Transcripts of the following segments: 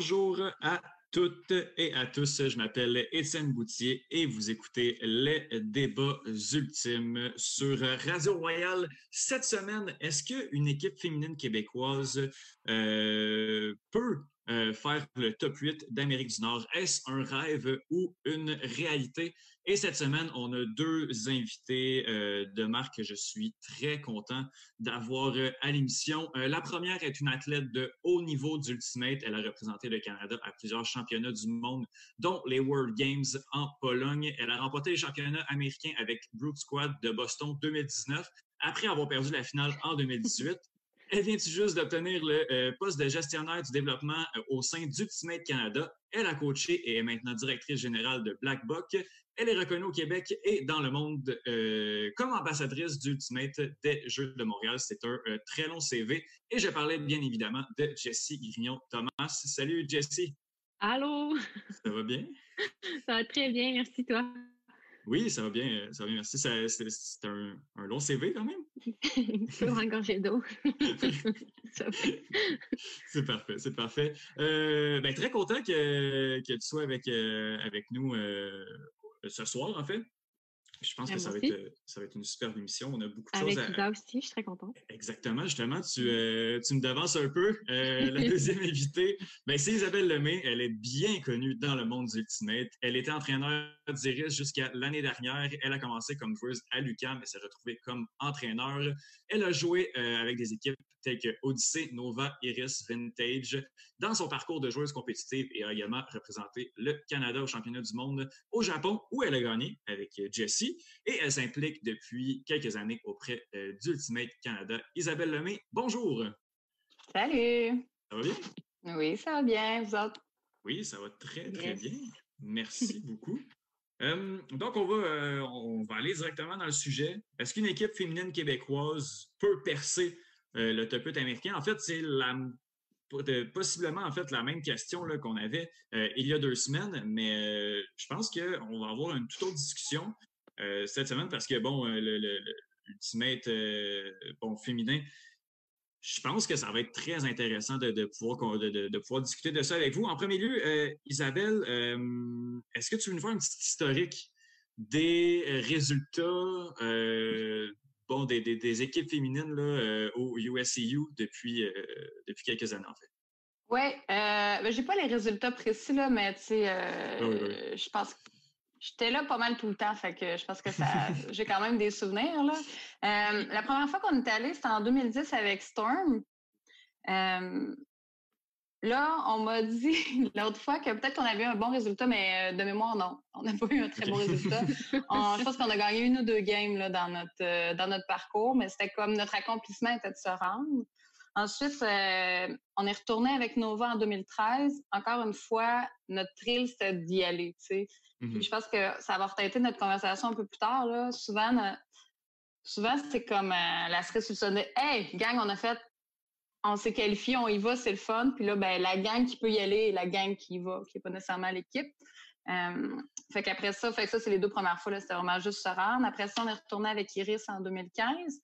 Bonjour à toutes et à tous. Je m'appelle Étienne Boutier et vous écoutez les débats ultimes sur Radio Royale. Cette semaine, est-ce qu'une équipe féminine québécoise euh, peut euh, faire le top 8 d'Amérique du Nord. Est-ce un rêve ou une réalité? Et cette semaine, on a deux invités euh, de marque que je suis très content d'avoir euh, à l'émission. la première est une athlète de haut niveau d'Ultimate. Elle a représenté le Canada à plusieurs championnats du monde, dont les World Games en Pologne. Elle a remporté les championnats américains avec Brute Squad de Boston 2019 après avoir perdu la finale en 2018. Elle vient juste d'obtenir le euh, poste de gestionnaire du développement euh, au sein d'Ultimate Canada. Elle a coaché et est maintenant directrice générale de Black Buck. Elle est reconnue au Québec et dans le monde euh, comme ambassadrice d'Ultimate des Jeux de Montréal. C'est un très long CV. Et je parlais bien évidemment de Jessie Grignon-Thomas. Salut Jessie. Allô? Ça va bien? Ça va très bien, merci toi. Oui, ça va bien, ça va bien, merci. C'est un, un, long CV quand même? Toujours engorgé d'eau. c'est parfait, c'est parfait. Euh, ben, très content que, que tu sois avec, euh, avec nous euh, ce soir, en fait. Je pense que ça va, être, ça va être une superbe émission. On a beaucoup de choses à... Avec aussi, je suis très contente. Exactement, justement, tu, euh, tu me devances un peu. Euh, la deuxième invitée, ben, c'est Isabelle Lemay. Elle est bien connue dans le monde du Ultimate. Elle était entraîneur d'Iris jusqu'à l'année dernière. Elle a commencé comme joueuse à l'UQAM, mais s'est retrouvée comme entraîneur. Elle a joué euh, avec des équipes telles que Odyssey, Nova, Iris, Vintage dans son parcours de joueuse compétitive et a également représenté le Canada au championnat du monde au Japon où elle a gagné avec Jessie et elle s'implique depuis quelques années auprès euh, d'Ultimate Canada. Isabelle Lemay, bonjour. Salut. Ça va bien? Oui, ça va bien. Vous autres? Oui, ça va très, très bien. Merci beaucoup. Euh, donc, on va, euh, on va aller directement dans le sujet. Est-ce qu'une équipe féminine québécoise peut percer le top 8 américain? En fait, c'est la possiblement en fait la même question qu'on avait il y a deux semaines, mais je pense qu'on va avoir une toute autre discussion. Euh, cette semaine parce que, bon, euh, l'ultimate euh, bon, féminin, je pense que ça va être très intéressant de, pouvoir, de, pouvoir discuter de ça avec vous. En premier lieu, Isabelle, est-ce que tu veux nous faire une petite historique des résultats bon, des, équipes féminines là, au USCU depuis, depuis quelques années, en fait? Oui, euh, ben, j'ai pas les résultats précis, là, mais tu sais, ah je pense que J'étais là pas mal tout le temps, fait que je pense que ça, j'ai quand même des souvenirs là. Euh, la première fois qu'on est allé, c'était en 2010 avec Storm. Euh, là, on m'a dit l'autre fois que peut-être qu'on avait eu un bon résultat, mais euh, de mémoire non, on n'a pas eu un très bon résultat. je pense qu'on a gagné une ou deux games là dans notre dans notre parcours, mais c'était comme notre accomplissement était de se rendre. Ensuite, euh, on est retourné avec Nova en 2013. Encore une fois, notre thrill, c'était d'y aller. Tu sais. Mhm. Je pense que ça va retenter notre conversation un peu plus tard. Là. Souvent, souvent c'est comme euh, la cerise sur le Hey, gang, on a fait, on s'est qualifié, on y va, c'est le fun. Puis là, ben, la gang qui peut y aller et la gang qui y va, qui n'est pas nécessairement l'équipe. Euh, fait qu'après ça, fait que ça, c'est les deux premières fois, c'était vraiment juste se rendre. Après ça, on est retourné avec Iris en 2015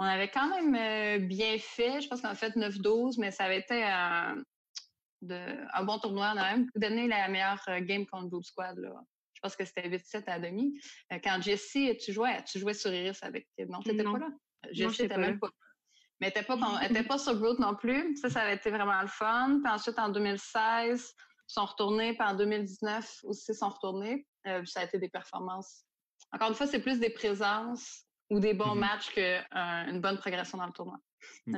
on avait quand même euh, bien fait. Je pense qu'on a fait 9-12, mais ça avait été un, bon tournoi. On a même donné la meilleure euh, game contre Blue Squad. Là. Je pense que c'était 8-7 à demi. Euh, quand Jessie, tu jouais, tu jouais sur Iris avec. Non, tu n'étais pas là? Jessie n'était même pas mais elle n'était pas, sur Brute non plus. Ça, ça avait été vraiment le fun. Puis ensuite, en 2016, ils sont retournés. Puis en 2019 aussi, ils sont retournés. ça a été des performances. Encore une fois, c'est plus des présences ou des bons mhm. matchs qu'une euh, bonne progression dans le tournoi.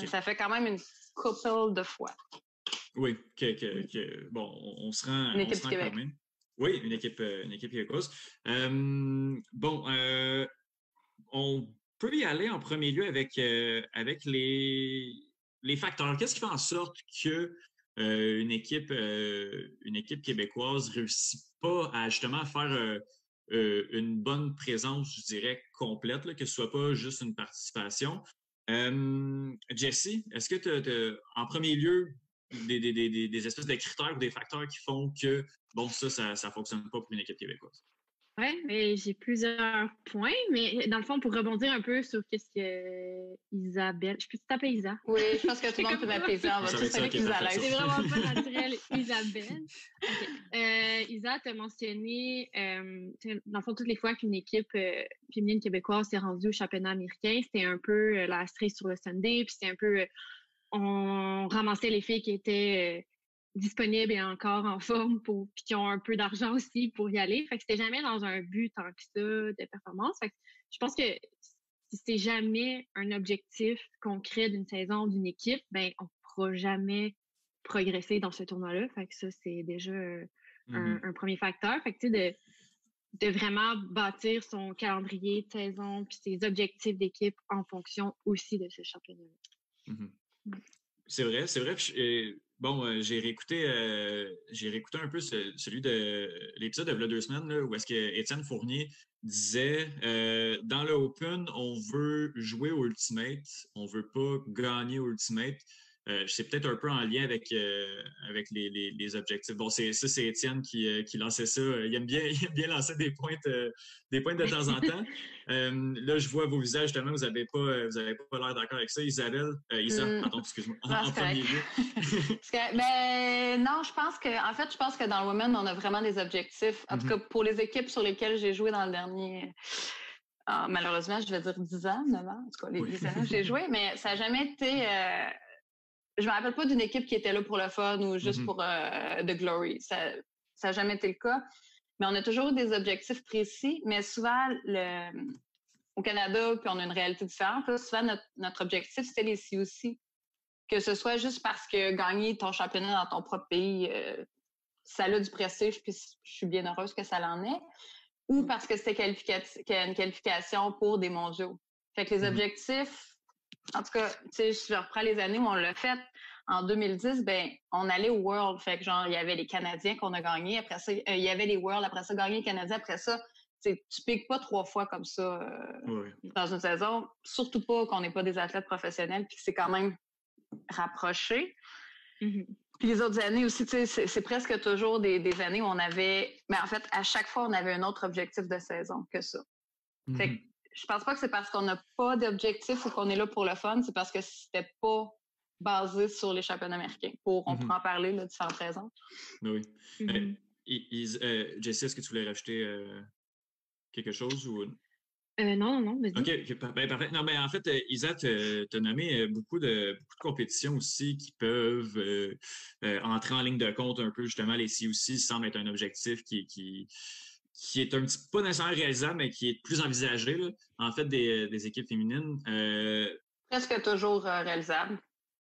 Ça fait quand même une couple de fois. Oui, que, bon, on, se rend, une équipe Quand même. Oui, une équipe, euh, une équipe québécoise. Euh, bon, euh, on peut y aller en premier lieu avec, avec les, les facteurs. Qu'est-ce qui fait en sorte que une équipe, une équipe québécoise réussit pas à justement faire euh, une bonne présence, je dirais, complète, que ce soit pas juste une participation? Euh, Jesse, est-ce que tu en premier lieu des, des espèces de critères ou des facteurs qui font que, bon, ça, ça ne fonctionne pas pour une équipe québécoise? Oui, j'ai plusieurs points, mais dans le fond, pour rebondir un peu sur qu'est-ce que Isabelle. Je peux t'appeler Isa? Oui, je pense que tout le monde peut m'appeler Isa. On va tous Isa C'est vraiment pas naturel, Isabelle. Euh, Isa, tu as mentionné, euh, dans le fond, toutes les fois qu'une équipe euh, féminine québécoise s'est rendue au championnat américain, c'était un peu la cerise sur le Sunday, puis c'était un peu. on ramassait les filles qui étaient disponibles et encore en forme pour puis qui ont un peu d'argent aussi pour y aller. Fait que c'était jamais dans un but tant que ça de performance. Fait que je pense que si c'est jamais un objectif concret d'une saison d'une équipe, ben on pourra jamais progresser dans ce tournoi-là. Fait que ça, c'est déjà un, mm-hmm. premier facteur. Fait que tu sais, de, de vraiment bâtir son calendrier de saison puis ses objectifs d'équipe en fonction aussi de ce championnat-là. Mm-hmm. Mm. C'est vrai, c'est vrai. Bon, euh, j'ai réécouté, euh, j'ai réécouté un peu celui de l'épisode de deux semaines où est-ce que Étienne Fournier disait euh, dans le Open, on veut jouer au Ultimate, on veut pas gagner Ultimate. Euh, c'est peut-être un peu en lien avec, euh, avec les, les, objectifs. Bon, c'est ça, c'est Étienne qui, euh, qui, lançait ça. Il aime bien, il aime bien lancer des pointes, des pointes de temps en temps. là, je vois vos visages, justement, vous n'avez pas, vous avez pas l'air d'accord avec ça. Isabelle, Isa, mm. pardon, excuse-moi, en, premier lieu. ben, non, je pense que, en fait, je pense que dans le Women, on a vraiment des objectifs. En tout mm-hmm. cas, pour les équipes sur lesquelles j'ai joué dans le dernier. Ah, malheureusement, je vais dire 10 ans, 9 ans, en tout cas, les 10 années que j'ai joué, mais ça n'a jamais été je me rappelle pas d'une équipe qui était là pour le fun ou juste mm-hmm. pour euh, The Glory. Ça n'a jamais été le cas. Mais on a toujours des objectifs précis, mais souvent, le, au Canada, puis on a une réalité différente. souvent, notre, objectif, c'était les COC. Que ce soit juste parce que gagner ton championnat dans ton propre pays, euh, ça a du prestige, puis je suis bien heureuse que ça l'en ait, ou mm. parce que c'était une qualification pour des mondiaux. Fait que les mm-hmm. objectifs, en tout cas, tu sais, je reprends les années où on l'a fait. En 2010, ben, on allait au World. Fait que genre, il y avait les Canadiens qu'on a gagnés. Après ça, euh, il y avait les World. Après ça, gagner les Canadiens. Après ça, tu piques pas trois fois comme ça euh, dans une saison. Surtout pas qu'on n'est pas des athlètes professionnels puis que c'est quand même rapproché. Mm-hmm. Puis les autres années aussi, tu sais, c'est presque toujours des, années où on avait... Mais en fait, à chaque fois, on avait un autre objectif de saison que ça. Fait que mm-hmm je pense pas que c'est parce qu'on n'a pas d'objectif ou qu'on est là pour le fun, c'est parce que c'était pas basé sur les championnats américains. Pour, on mm-hmm. pourra en parler là, de différentes raisons. Oui. Mm-hmm. Euh, Jessie, est-ce que tu voulais rajouter euh, quelque chose ou. Euh, non, non, non, OK, ben, parfait. Non, mais en fait, Isa, tu as nommé beaucoup de, beaucoup de compétitions aussi qui peuvent entrer en ligne de compte un peu, justement, les COC semblent être un objectif qui, qui, qui est un petit pas nécessairement réalisable, mais qui est plus envisagé, en fait, des, des équipes féminines. Euh, Presque toujours euh, réalisable.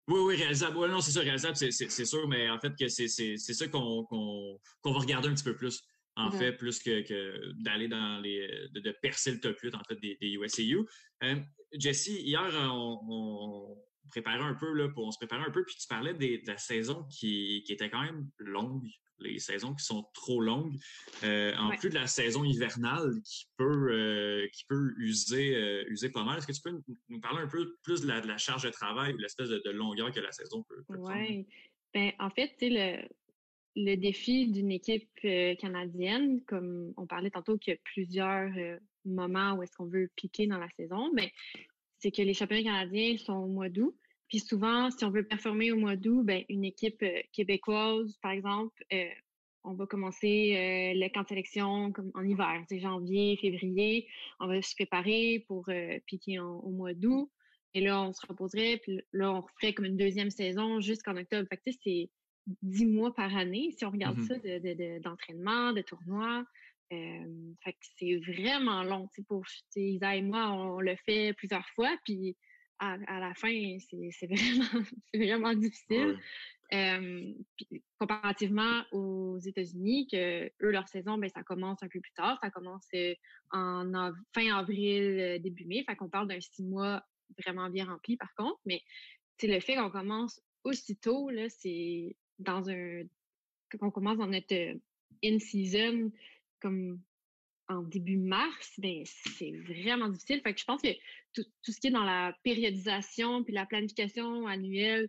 Oui, oui, réalisable. Oui, non, c'est ça, réalisable, c'est sûr, mais en fait, que c'est ça qu'on va regarder un petit peu plus. En mm-hmm. fait, plus que, que d'aller dans les. De, percer le top 8, en fait, des, des USAU. Euh, Jessie, hier, on, on, préparait un peu, là, pour, on se préparait un peu, puis tu parlais de la saison qui, qui était quand même longue les saisons qui sont trop longues, euh, en plus de la saison hivernale qui peut, euh, qui peut user, euh, user pas mal. Est-ce que tu peux nous parler un peu plus de la, charge de travail ou l'espèce de, longueur que la saison peut, peut Oui. Ben, en fait, le, le défi d'une équipe canadienne, comme on parlait tantôt qu'il y a plusieurs moments où est-ce qu'on veut piquer dans la saison, mais ben, c'est que les championnats canadiens sont au mois d'août. Puis souvent, si on veut performer au mois d'août, ben, une équipe euh, québécoise, par exemple, euh, on va commencer euh, le camp de sélection comme en hiver, c'est janvier, février. On va se préparer pour piquer au mois d'août. Et là, on se reposerait, puis là, on referait comme une deuxième saison jusqu'en octobre. Fait que c'est dix mois par année, si on regarde mmh ça, d'entraînement, de, de, de tournois. fait que c'est vraiment long. Pour Isa et moi, on le fait plusieurs fois, puis à, la fin, c'est vraiment, vraiment difficile. comparativement aux États-Unis, que eux, leur saison, ben, ça commence un peu plus tard. Ça commence euh, en fin avril, euh, début mai. Fait qu'on parle d'un six mois vraiment bien rempli, par contre. Mais le fait qu'on commence aussitôt, là, c'est dans un. qu'on commence dans notre euh, in-season, comme en début mars, ben, c'est vraiment difficile. Fait que je pense que tout, ce qui est dans la périodisation puis la planification annuelle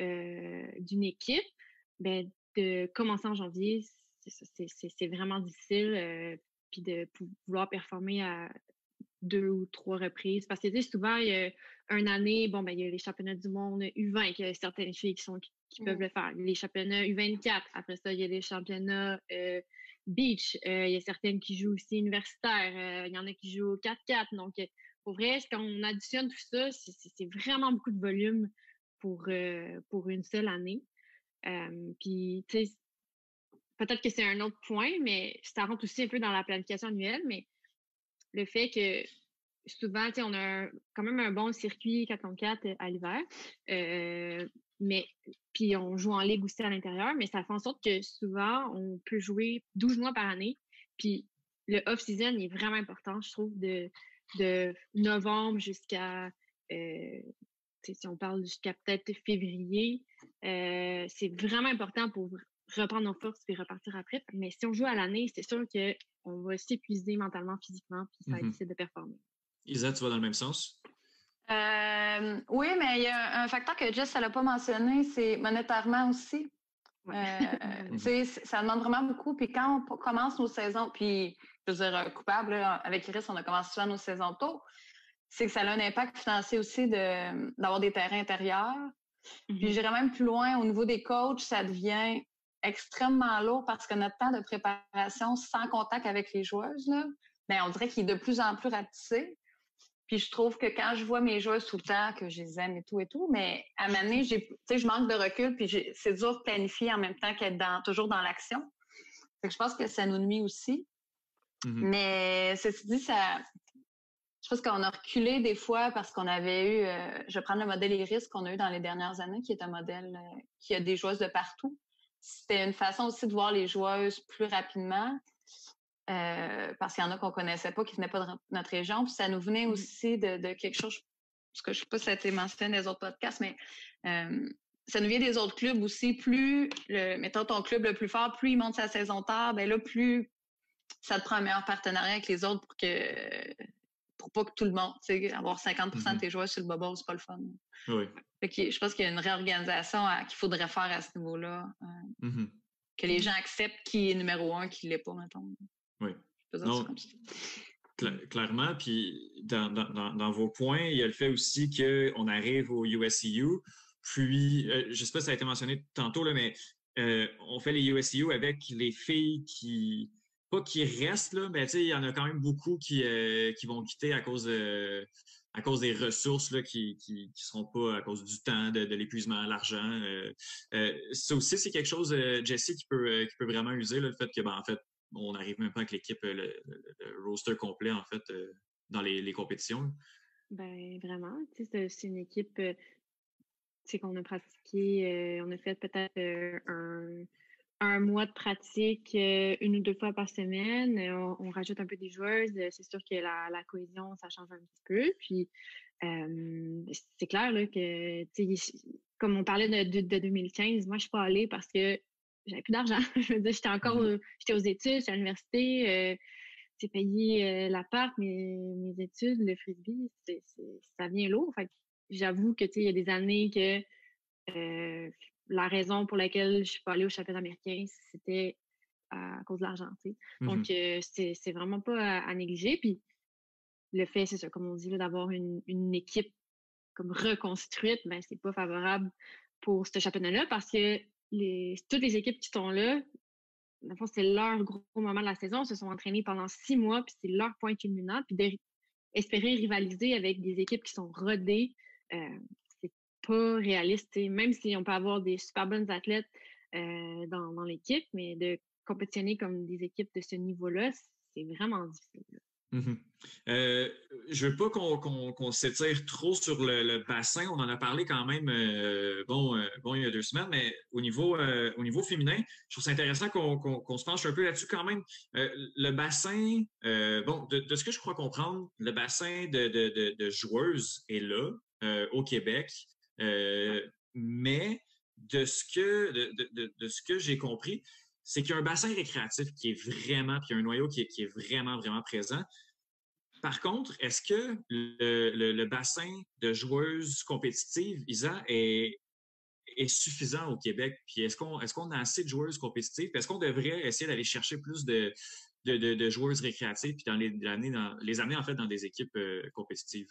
euh, d'une équipe, ben, de commencer en janvier, c'est vraiment difficile. Euh, puis de vouloir performer à deux ou trois reprises. Parce que souvent, il y a une année, bon, ben, il y a les championnats du monde U20, qu'il y a certaines filles qui, sont, qui, peuvent le faire. Les championnats U24, après ça, il y a les championnats euh, beach, euh, il y a certaines qui jouent aussi universitaires, euh, il y en a qui jouent 4-4. Donc, pour vrai, quand on additionne tout ça, c'est vraiment beaucoup de volume pour, pour une seule année. puis, tu sais, peut-être que c'est un autre point, mais ça rentre aussi un peu dans la planification annuelle, mais le fait que souvent, on a quand même un bon circuit 4 contre 4 à l'hiver, euh, mais puis on joue en ligue aussi à l'intérieur, mais ça fait en sorte que souvent, on peut jouer 12 mois par année, puis le off-season est vraiment important, je trouve, de, de novembre jusqu'à, euh, si on parle jusqu'à peut-être février, euh, c'est vraiment important pour reprendre nos forces et repartir après. Mais si on joue à l'année, c'est sûr qu'on va s'épuiser mentalement, physiquement, puis ça va mmh de performer. Isa, tu vas dans le même sens? Euh, oui, mais il y a un facteur que Jess n'a pas mentionné, c'est monétairement aussi. Euh, ça demande vraiment beaucoup. Puis quand on commence nos saisons, puis je veux dire, coupable, avec Iris, on a commencé souvent nos saisons tôt, c'est que ça a un impact financier aussi d'avoir des terrains intérieurs. Puis mmh j'irais même plus loin, au niveau des coachs, ça devient extrêmement lourd parce que notre temps de préparation sans contact avec les joueuses, là, ben, on dirait qu'il est de plus en plus rapetissé. Puis je trouve que quand je vois mes joueuses tout le temps, que je les aime et tout et tout, mais à un moment donné, je manque de recul, puis c'est dur de planifier en même temps qu'être dans, toujours dans l'action. je pense que ça nous nuit aussi. Mm-hmm. Mais ceci dit, ça, je pense qu'on a reculé des fois parce qu'on avait eu, euh, je vais prendre le modèle Iris qu'on a eu dans les dernières années, qui est un modèle euh, qui a des joueuses de partout c'était une façon aussi de voir les joueuses plus rapidement. Euh, parce qu'il y en a qu'on connaissait pas, qui venaient pas de notre région. Puis ça nous venait mmh aussi de, quelque chose, parce que je sais pas si ça a été mentionné dans les autres podcasts, mais euh, ça nous vient des autres clubs aussi. Plus, le, mettons ton club le plus fort, plus il monte sa saison tard, ben là, plus ça te prend un meilleur partenariat avec les autres pour que pour pas que tout le monde, tu sais, avoir 50% de mmh tes joueurs sur le bobo, c'est pas le fun. Oui. je pense qu'il y a une réorganisation qu'il faudrait faire à ce niveau-là. Euh, mmh que les gens acceptent qui est numéro un, qui ne l'est pas, mettons. Oui. clairement, puis dans, vos points, il y a le fait aussi qu'on arrive au USCU, puis, euh, je ne sais pas si ça a été mentionné tantôt, là, mais euh, on fait les USCU avec les filles qui, pas qui restent, là, mais il y en a quand même beaucoup qui, qui vont quitter à cause de, à cause des ressources là, qui ne seront pas à cause du temps, de, l'épuisement, l'argent. Euh, euh, ça aussi, c'est quelque chose, euh, Jesse, qui peut, qui peut vraiment user le fait que, ben, en fait, on n'arrive même pas avec l'équipe, le, roster complet, en fait, dans les, compétitions. Ben vraiment, c'est une équipe c'est qu'on a pratiqué, on a fait peut-être un un mois de pratique euh, une ou deux fois par semaine. Euh, on, rajoute un peu des joueuses. Euh, c'est sûr que la, cohésion, ça change un petit peu. Puis, c'est clair là, que, comme on parlait de, de, 2015, moi, je suis pas allée parce que j'avais plus d'argent. je veux dire, j'étais encore mmh j'étais aux études, j'étais à l'université. j'ai payé l'appart, mes, mes études, le frisbee, ça vient lourd. Fait j'avoue que, il y a des années que la raison pour laquelle je suis pas allée au championnat américain, c'était à cause de l'argent. Mmh Donc, euh, c'est vraiment pas à, négliger. Puis, le fait, c'est ça, comme on dit, d'avoir une, une, équipe comme reconstruite, ben, c'est pas favorable pour ce championnat-là parce que toutes les équipes qui sont là, c'est leur gros moment de la saison, se sont entraînées pendant six mois, puis c'est leur point culminant, puis d'espérer rivaliser avec des équipes qui sont rodées, euh, pas réaliste. Même si on peut avoir des super bonnes athlètes euh, dans, l'équipe, mais de compétitionner comme des équipes de ce niveau-là, c'est vraiment difficile. Mmh euh, je veux pas qu'on s'étire trop sur le, bassin. On en a parlé quand même euh, bon, bon, il y a deux semaines, mais au niveau, au niveau féminin, je trouve ça intéressant qu'on se penche un peu là-dessus quand même. le bassin, bon, de, ce que je crois comprendre, le bassin de, joueuses est là au Québec. Euh, mais de ce que, de, ce que j'ai compris, c'est qu'il y a un bassin récréatif qui est vraiment, puis un noyau qui est, vraiment, vraiment présent. Par contre, est-ce que le, bassin de joueuses compétitives, Isa, est, suffisant au Québec? Puis est-ce qu'on est a assez de joueuses compétitives? Est-ce qu'on devrait essayer d'aller chercher plus de, joueuses récréatives puis dans les, années, les amener en fait dans des équipes compétitives?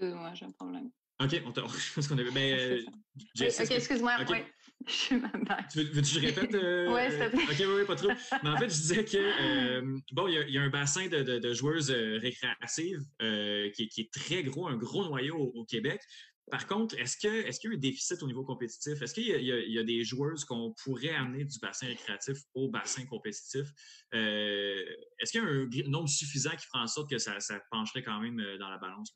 moi, j'ai un problème. OK, on, je pense qu'on avait. Ben, OK, excuse-moi. Je suis même Tu veux, que je répète? Euh... oui, s'il te plaît. OK, oui, oui, pas trop. Mais en fait, je disais que, euh, bon, il y, a un bassin de, de, joueuses euh, récréatives euh, qui, qui, est très gros, un gros noyau au, Québec. Par contre, est-ce qu'il est y a un déficit au niveau compétitif? Est-ce qu'il y, y, a des joueuses qu'on pourrait amener du bassin récréatif au bassin compétitif? est-ce qu'il y a un nombre suffisant qui fera en sorte que ça, ça pencherait quand même dans la balance?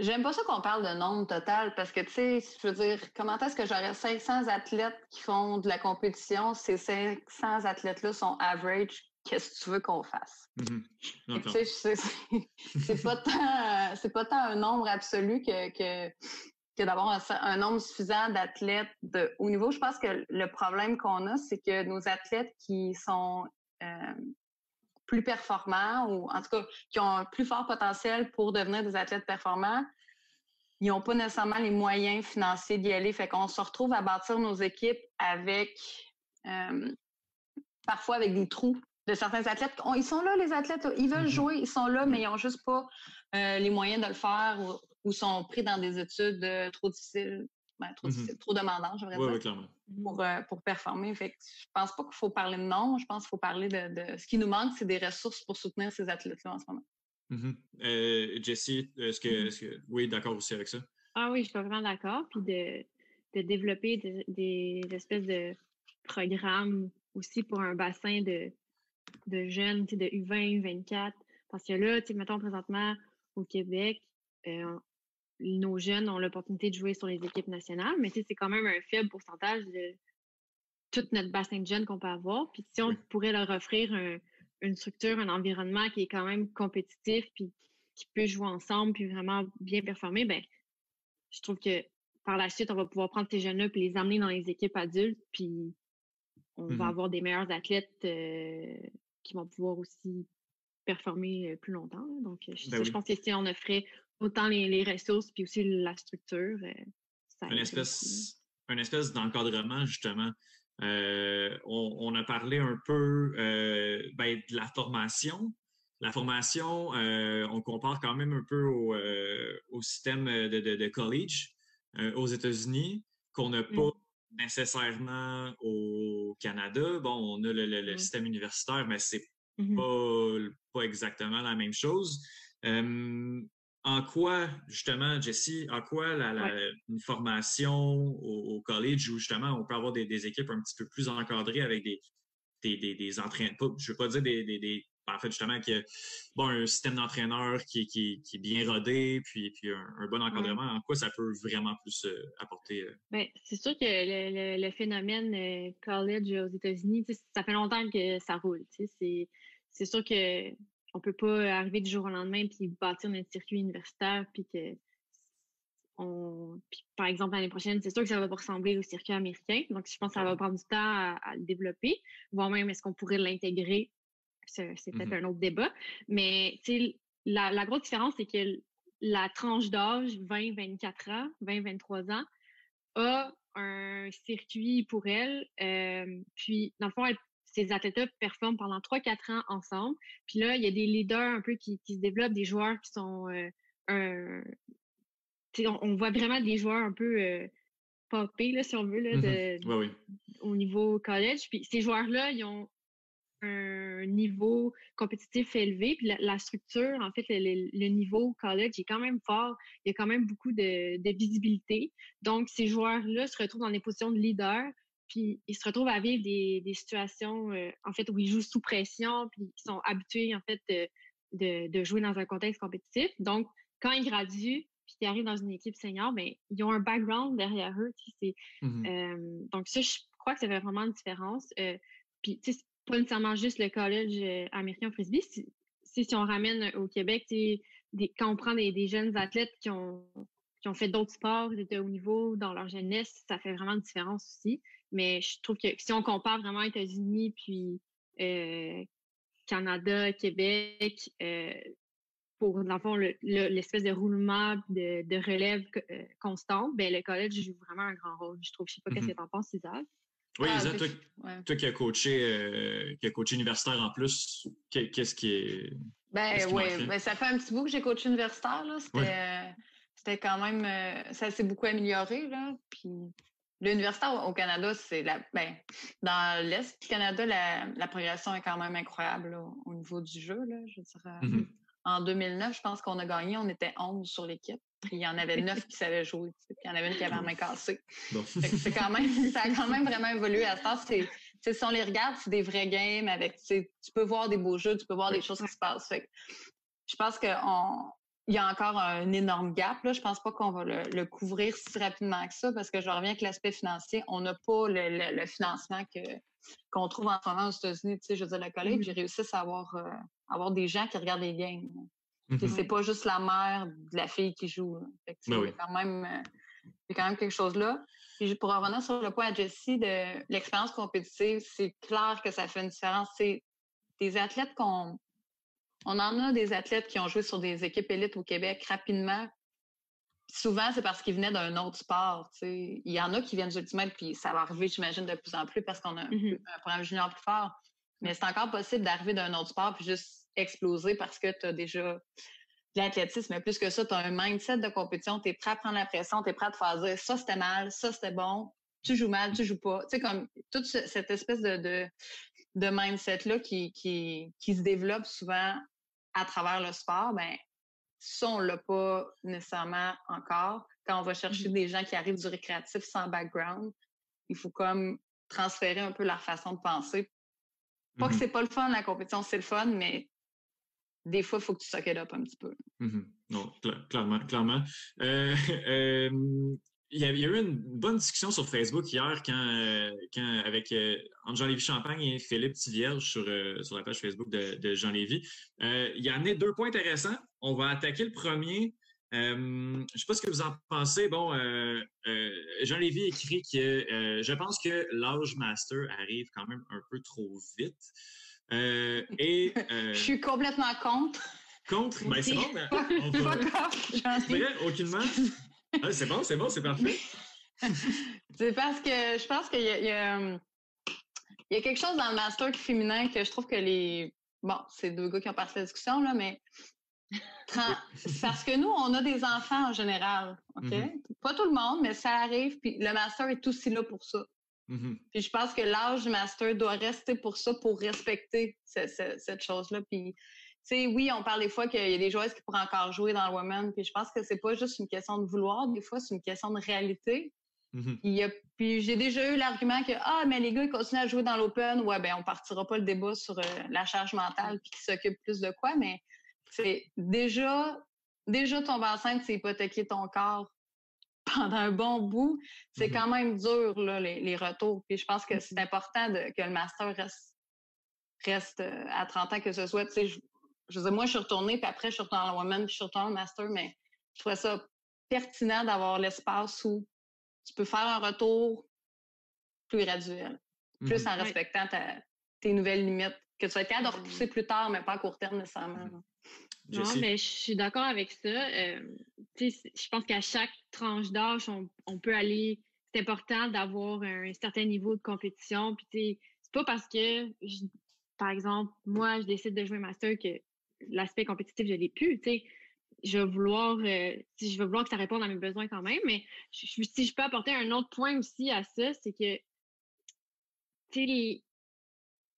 J'aime pas ça qu'on parle de nombre total parce que, tu sais, je veux dire, comment est-ce que j'aurais 500 athlètes qui font de la compétition? Ces 500 athlètes-là sont average. Qu'est-ce que tu veux qu'on fasse? Mm-hmm. Tu sais, c'est pas, tant, pas tant un nombre absolu que, que, que d'avoir un, nombre suffisant d'athlètes de haut niveau. Je pense que le problème qu'on a, c'est que nos athlètes qui sont euh, plus performants ou en tout cas qui ont un plus fort potentiel pour devenir des athlètes performants, ils n'ont pas nécessairement les moyens financiers d'y aller. Fait qu'on se retrouve à bâtir nos équipes avec euh, parfois avec des trous de certains athlètes. ils sont là, les athlètes, ils veulent mm-hmm. jouer, ils sont là, mais ils n'ont juste pas euh, les moyens de le faire ou, sont pris dans des études euh, trop difficiles ben, trop, mmh trop demandant, je oui, dire. clairement. Pour, euh, pour performer. Fait que je pense pas qu'il faut parler de nom, je pense qu'il faut parler de, Ce qui nous manque, c'est des ressources pour soutenir ces athlètes-là en ce moment. Mmh euh, Jessie, est-ce que, que, Oui, d'accord aussi avec ça? Ah oui, je suis vraiment d'accord. Puis de, de développer des, espèces de programmes aussi pour un bassin de, de jeunes, de U20, U24. Parce que là, mettons présentement au Québec, euh, nos jeunes ont l'opportunité de jouer sur les équipes nationales, mais c'est quand même un faible pourcentage de tout notre bassin de jeunes qu'on peut avoir. Puis si on pourrait leur offrir une structure, un environnement qui est quand même compétitif, puis qui peut jouer ensemble, puis vraiment bien performer, ben je trouve que par la suite, on va pouvoir prendre ces jeunes-là puis les amener dans les équipes adultes, puis on va mmh avoir des meilleurs athlètes euh, qui vont pouvoir aussi performer euh, plus longtemps. Donc, je, ben pense que si on offrait autant les, ressources puis aussi la structure. Euh, une espèce, une espèce d'encadrement, justement. Euh, on, a parlé un peu euh, ben, de la formation. La formation, on compare quand même un peu au, système de, college aux États-Unis, qu'on n'a pas mmh. nécessairement au Canada. Bon, on a le, mmh. système universitaire, mais c'est mmh pas, pas exactement la même chose en quoi, justement, Jessie, en quoi la, une formation au, college où justement on peut avoir des, équipes un petit peu plus encadrées avec des, des, des, entraîneurs, je ne veux pas dire des, des, en fait, justement, que, bon, un système d'entraîneur qui, qui, qui, est bien rodé, puis, puis un, bon encadrement, en quoi ça peut vraiment plus euh, apporter? Euh? Ben, c'est sûr que le, le, phénomène euh, college aux États-Unis, ça fait longtemps que ça roule. C'est sûr que on peut pas arriver du jour au lendemain puis bâtir notre circuit universitaire puis que on, par exemple, l'année prochaine, c'est sûr que ça va pas ressembler au circuit américain. Donc, je pense que ça va prendre du temps à, le développer, voire même est-ce qu'on pourrait l'intégrer. C'est peut-être mmh un autre débat. Mais, la, la grosse différence, c'est que la tranche d'âge 20-24 ans, 20-23 ans, a un circuit pour elle. Euh, puis, dans le fond, elle ces athlètes-là performent pendant 3-4 ans ensemble. Puis là, il y a des leaders un peu qui, se développent, des joueurs qui sont euh, on, voit vraiment des joueurs un peu euh, popés, là, si on veut, là, mmh au niveau college. Puis ces joueurs-là, ils ont un niveau compétitif élevé, puis la, structure, en fait, le, niveau college est quand même fort. Il y a quand même beaucoup de, de visibilité. Donc, ces joueurs-là se retrouvent dans des positions de leader, puis ils se retrouvent à vivre des, des situations, euh, en fait, où ils jouent sous pression, puis ils sont habitués, en fait, de, de, jouer dans un contexte compétitif. Donc, quand ils graduent, puis qu'ils arrivent dans une équipe senior, bien, ils ont un background derrière eux. Mmh euh, donc, ça, je crois que ça fait vraiment une différence. Euh, puis, tu sais, pas nécessairement juste le collège américain frisbee. Si, si, on ramène au Québec, des, quand on prend des, des jeunes athlètes qui ont, qui ont fait d'autres sports de haut niveau dans leur jeunesse, ça fait vraiment une différence aussi. Mais je trouve que si on compare vraiment États-Unis puis euh, Canada, Québec, euh, pour dans le fond l'espèce de roulement de, de relève euh, constante, ben le collège joue vraiment un grand rôle. Je trouve. Je sais pas ce que mm-hmm. tu en penses, Isaac. Oui, ah, toi, qui as coaché, euh, qui coaché universitaire en plus, qu'est-ce qui est. Ben oui, ben, ça fait un petit bout que j'ai coaché universitaire. C'était, quand même. Euh, ça s'est beaucoup amélioré. Là, puis l'universitaire au Canada, c'est la. Ben, dans l'Est du Canada, la, progression est quand même incroyable au niveau du jeu. Là, je dirais. Mm-hmm. En 2009, je pense qu'on a gagné. On était 11 sur l'équipe. Puis il y en avait 9 qui savaient jouer. Puis il y en avait une qui avait la main cassée. C'est quand même, ça a quand même vraiment évolué. À ce temps, c'est, si on les regarde, c'est des vrais games avec, tu peux voir des beaux jeux, tu peux voir des choses qui se passent. Fait je pense qu'il y a encore un énorme gap. Là. Je pense pas qu'on va le, couvrir si rapidement que ça parce que je reviens avec l'aspect financier. On n'a pas le, financement que, qu'on trouve en ce moment aux États-Unis. Tu sais, je veux dire, le collègue, j'ai réussi à avoir, euh, avoir des gens qui regardent les games. Mm-hmm. C'est pas juste la mère de la fille qui joue. Ben il, y a quand même, euh, quand même quelque chose là. Puis pour revenir sur le point à Jessie de l'expérience compétitive, c'est clair que ça fait une différence. C'est des athlètes qu'on. On en a des athlètes qui ont joué sur des équipes élites au Québec rapidement. Souvent, c'est parce qu'ils venaient d'un autre sport. Il y en a qui viennent du ultimate, puis ça va arriver, j'imagine, de plus en plus parce qu'on a mm-hmm. un programme junior plus fort. Mais c'est encore possible d'arriver d'un autre sport puis juste exploser parce que tu as déjà de l'athlétisme. Mais plus que ça, tu as un mindset de compétition, tu es prêt à prendre la pression, tu es prêt à te faire dire ça c'était mal, ça c'était bon, tu joues mal, tu joues pas. Tu sais, comme toute cette espèce de, de, mindset-là qui, qui, qui, se développe souvent à travers le sport, ben ça, on l'a pas nécessairement encore. Quand on va chercher mm-hmm. des gens qui arrivent du récréatif sans background, il faut comme transférer un peu leur façon de penser. Pas que mm-hmm. c'est pas le fun, la compétition, c'est le fun, mais des fois, il faut que tu suck up un petit peu. Mm-hmm. Non, clairement, clairement. Euh, euh, il y, a, eu une bonne discussion sur Facebook hier quand, euh, quand avec Jean-Lévis Champagne et Philippe Tivierge sur, sur la page Facebook de, Jean-Lévis. il y en a deux points intéressants. On va attaquer le premier. je ne sais pas ce que vous en pensez. Bon, Jean Lévy écrit que je pense que l'âge master arrive quand même un peu trop vite. Euh, et, euh, je suis complètement contre. Contre? Ben, c'est bon, mais on va... Aucunement? Ah, c'est bon, c'est bon, c'est parfait. c'est parce que je pense qu'il y, y, y a, quelque chose dans le master féminin que je trouve que les... Bon, c'est deux gars qui ont passé la discussion, là, mais parce que nous, on a des enfants en général, OK? Mm-hmm. Pas tout le monde, mais ça arrive, puis le master est aussi là pour ça. Mm-hmm. Puis je pense que l'âge du master doit rester pour ça, pour respecter cette chose-là. Puis, sais, oui, on parle des fois qu'il y a des joueuses qui pourraient encore jouer dans le women. Puis je pense que c'est pas juste une question de vouloir, des fois, c'est une question de réalité. Mm-hmm. puis j'ai déjà eu l'argument que ah mais les gars ils continuent à jouer dans l'open ouais ben on partira pas le débat sur euh, la charge mentale puis qui s'occupe plus de quoi mais c'est déjà déjà tomber enceinte c'est hypothéquer ton corps pendant un bon bout, c'est mm-hmm. quand même dur, là, les, retours. Puis je pense que c'est mm-hmm. important de, que le master reste, reste euh, à 30 ans, que ce soit, tu sais, je, je moi, je suis retournée, puis après, je suis retournée en woman, puis je suis retournée en master, mais je trouvais ça pertinent d'avoir l'espace où tu peux faire un retour plus graduel, plus en respectant tes nouvelles limites, que tu vas être capable de repousser plus tard, mais pas à court terme nécessairement. Non, mais je suis d'accord avec ça. Euh, je pense qu'à chaque tranche d'âge, on, peut aller. C'est important d'avoir un certain niveau de compétition. Puis, c'est pas parce que, par exemple, moi, je décide de jouer master que l'aspect compétitif, je l'ai plus. Je veux vouloir, euh, je veux vouloir que ça réponde à mes besoins quand même. Mais si je peux apporter un autre point aussi à ça, c'est que, les,